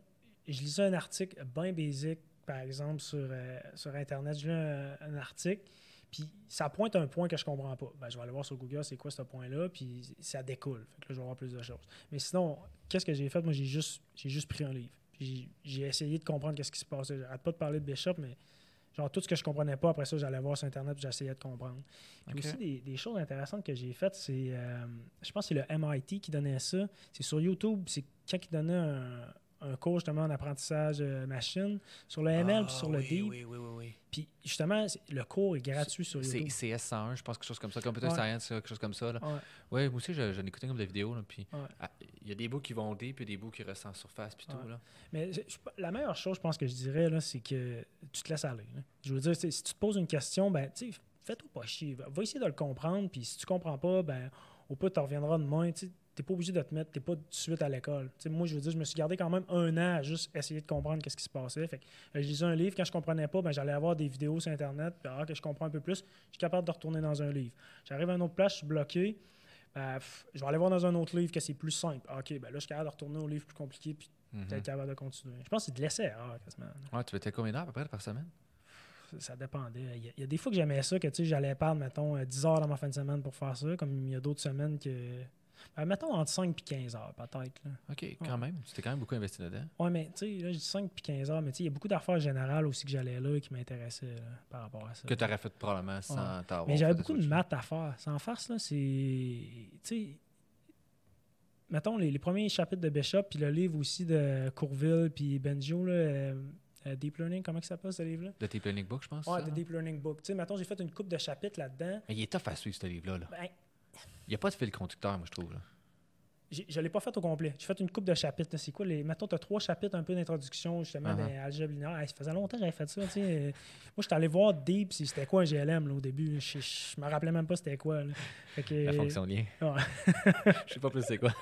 je lisais un article bien basique, par exemple, sur, euh, sur Internet. Je lis un, un article, puis ça pointe un point que je comprends pas. Ben, je vais aller voir sur Google c'est quoi ce point-là, puis ça découle. Fait que là, je vais voir plus de choses. Mais sinon, qu'est-ce que j'ai fait? Moi, j'ai juste, j'ai juste pris un livre. J'ai j'ai essayé de comprendre qu'est-ce qui se passait. J'arrête pas de parler de Bishop, mais genre tout ce que je comprenais pas, après ça, j'allais voir sur Internet puis j'essayais de comprendre. Puis aussi, des, des choses intéressantes que j'ai faites, c'est, euh, je pense que c'est le MIT qui donnait ça. C'est sur YouTube, c'est quand ils donnaient un, un cours justement en apprentissage euh, machine sur le ML puis sur le Ah oui, Deep. Oui, oui, oui, oui. Puis justement, c'est- le cours est gratuit sur C'est YouTube. CS101, je pense, quelque chose comme ça. Computer Ouais. Science, quelque chose comme ça. Là. Ouais, Ouais, moi aussi, je- j'en ai écouté comme des vidéos. Puis Ouais. ah, il y a des bouts qui vont deep, puis des bouts qui restent en surface, puis tout. Là. Mais je- je- la meilleure chose, je pense que je dirais, là, c'est que tu te laisses aller. là. Je veux dire, si tu te poses une question, ben, tu sais, fais-toi pas chier. Va essayer de le comprendre, puis si tu comprends pas, ben, au pire, tu reviendras demain. Tu n'es pas obligé de te mettre, tu pas tout de suite à l'école. Tu sais, moi, je veux dire, je me suis gardé quand même un an à juste essayer de comprendre qu'est-ce qui se passait. Fait que, euh, je lisais un livre, quand je comprenais pas, ben, j'allais avoir des vidéos sur Internet, puis alors que je comprends un peu plus, je suis capable de retourner dans un livre. J'arrive à une autre place, je suis bloqué. ben, pff, je vais aller voir dans un autre livre que c'est plus simple. Ah, OK, ben là, je suis capable de retourner au livre plus compliqué, puis Mhm. peut-être capable de continuer. Je pense que c'est de l'essai, ah, quasiment. Ouais, tu étais combien d'heures à peu près par semaine? Ça, dépendait. Il y, a, il y a des fois que j'aimais ça, que j'allais perdre, mettons, euh, 10 heures dans ma fin de semaine pour faire ça, comme il y a d'autres semaines que. Ben, mettons entre 5 et 15 heures, peut-être. OK, quand même. Tu t'es quand même beaucoup investi là-dedans. Ouais, mais tu sais, là, je dis 5 et 15 heures, mais tu sais, il y a beaucoup d'affaires générales aussi que j'allais là et qui m'intéressaient par rapport à ça. Que tu aurais fait probablement sans t'avoir. Mais j'avais beaucoup de maths à faire. Sans farce, là, c'est. Tu sais. Mettons, les, les premiers chapitres de Bishop, puis le livre aussi de Courville, puis Benjo, là, euh, euh, Deep Learning, comment ça s'appelle ce livre-là? De tes planning books, je pense. Ouais, ça, The? Deep Learning Book. Tu sais, mettons, j'ai fait une coupe de chapitres là-dedans. Mais il est tough à suivre, ce livre-là. Là. Ben, Il n'y a pas de fil conducteur, moi, je trouve. Là. je ne l'ai pas fait au complet. J'ai fait une coupe de chapitres. C'est quoi les. Mettons, tu as trois chapitres un peu d'introduction, justement, dans l'algèbre linéaire. Hey, ça faisait longtemps que j'avais fait ça. Moi, j'étais allé voir Deep, si c'était quoi un GLM là, au début. Je, je me rappelais même pas c'était quoi. que, La fonction lien. ouais. je sais pas plus c'est quoi.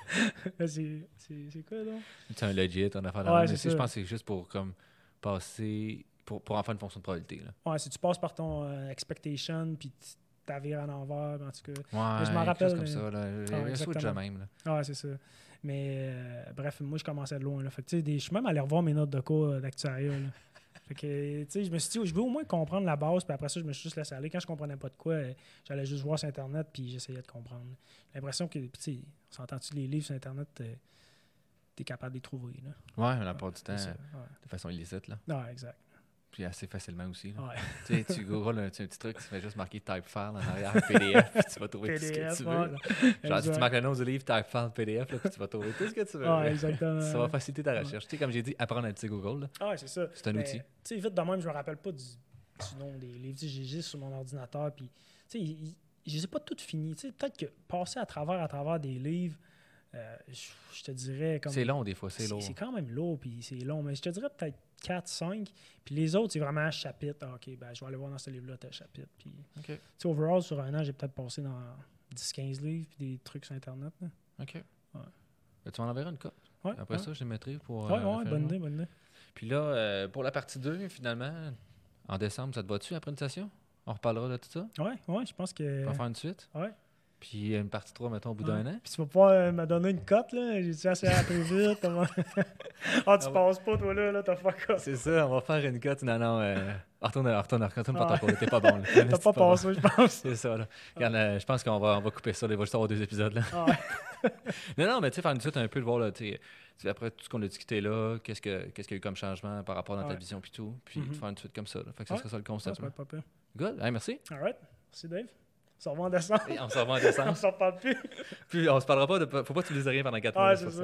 c'est quoi, donc? C'est un legit, on a fait Ouais. Je pense que c'est juste pour comme passer. Pour, pour en faire une fonction de probabilité. Là. Ouais, si tu passes par ton euh, expectation, puis tu t'avires à l'envers, en tout cas. Ouais, je m'en rappelle, comme ça. euh, Là. ah, Il y a exactement. déjà même. Là. Ah, c'est ça. Mais euh, bref, moi, je commençais de loin. Là. Fait que, des- je suis même allé revoir mes notes de cours euh, d'actuariat. Fait que, tu sais, je me suis dit, je veux au moins comprendre la base, puis après ça, je me suis juste laissé aller. Quand je comprenais pas de quoi, j'allais juste voir sur Internet, puis j'essayais de comprendre. J'ai l'impression que, tu sais, on s'entend-tu les livres sur Internet, t'es capable de les trouver, là. Ouais, la plupart du temps, ça, de ouais. façon illicite. Là. Ouais, exact. Puis assez facilement aussi. Là. Ouais. tu sais, tu googles un, un petit truc, tu fais juste marquer type file en arrière, PDF, puis tu vas trouver tout ce que tu veux. Genre, si tu marques le nom du livre, type file, PDF, là, puis tu vas trouver tout ce que tu veux. Ouais, exactement. Ça va faciliter ta recherche. Tu sais, comme j'ai dit, apprendre à utiliser Google, là, ouais, c'est ça. c'est un Mais, outil. Tu sais, vite de même, je me rappelle pas du, du nom des livres. J'ai juste sur mon ordinateur, puis, tu sais, je les ai pas toutes finies. Tu sais, peut-être que passer à travers, à travers des livres, euh, je, je te dirais comme. C'est long, des fois, c'est lourd. c'est quand même lourd, puis c'est long. Mais je te dirais peut-être 4, 5. Puis les autres, c'est vraiment un chapitre. Ah, OK, ben, je vais aller voir dans ce livre-là tel chapitre. Puis, OK. tu sais, overall, sur un an, j'ai peut-être passé dans 10-15 livres, puis des trucs sur Internet. là. OK. Ben, tu m'en enverras une copie. Ouais, Après ouais. ça, je les mettrai pour. Ouais, euh, bonne idée, bonne idée. Puis là, euh, pour la partie 2, finalement, en décembre, ça te va-tu après une session? On reparlera de tout ça? Ouais, ouais, je pense que. On va faire une suite? Ouais. Puis une partie 3, mettons, au bout Ouais. d'un an? Puis tu vas pouvoir euh, me donner une cote, là. J'ai-tu assez appris vite? comment- ah, tu Ah ouais. passes pas, toi, là, là, t'as fuck off. C'est ça, on va faire une cote. Non, non, euh, retourne, retourne, retourne par Ah. t'es pas bon. T'as pas passé, je pense. C'est ça, là. Regarde, euh, je pense qu'on va, on va couper ça. là. Il va juste avoir deux épisodes, là. Ah, ouais. Non, non, mais tu sais, faire une suite un peu, de voir, là, tu après tout ce qu'on a discuté là, qu'est-ce que- qu'est-ce qu'il y a eu comme changement par rapport à ta Ouais. vision puis tout, puis Mhm. de faire une suite comme ça, là. Fait que ça Ouais. serait ça le concept, ça va là. pas. Good, Hey, merci. Alright. Merci, Dave. On se revoit en décembre. Et on se revoit en On décembre. s'en reparle plus. Puis on se parlera pas de... Faut pas que tu dises rien pendant 4 mois. Ah, c'est ça.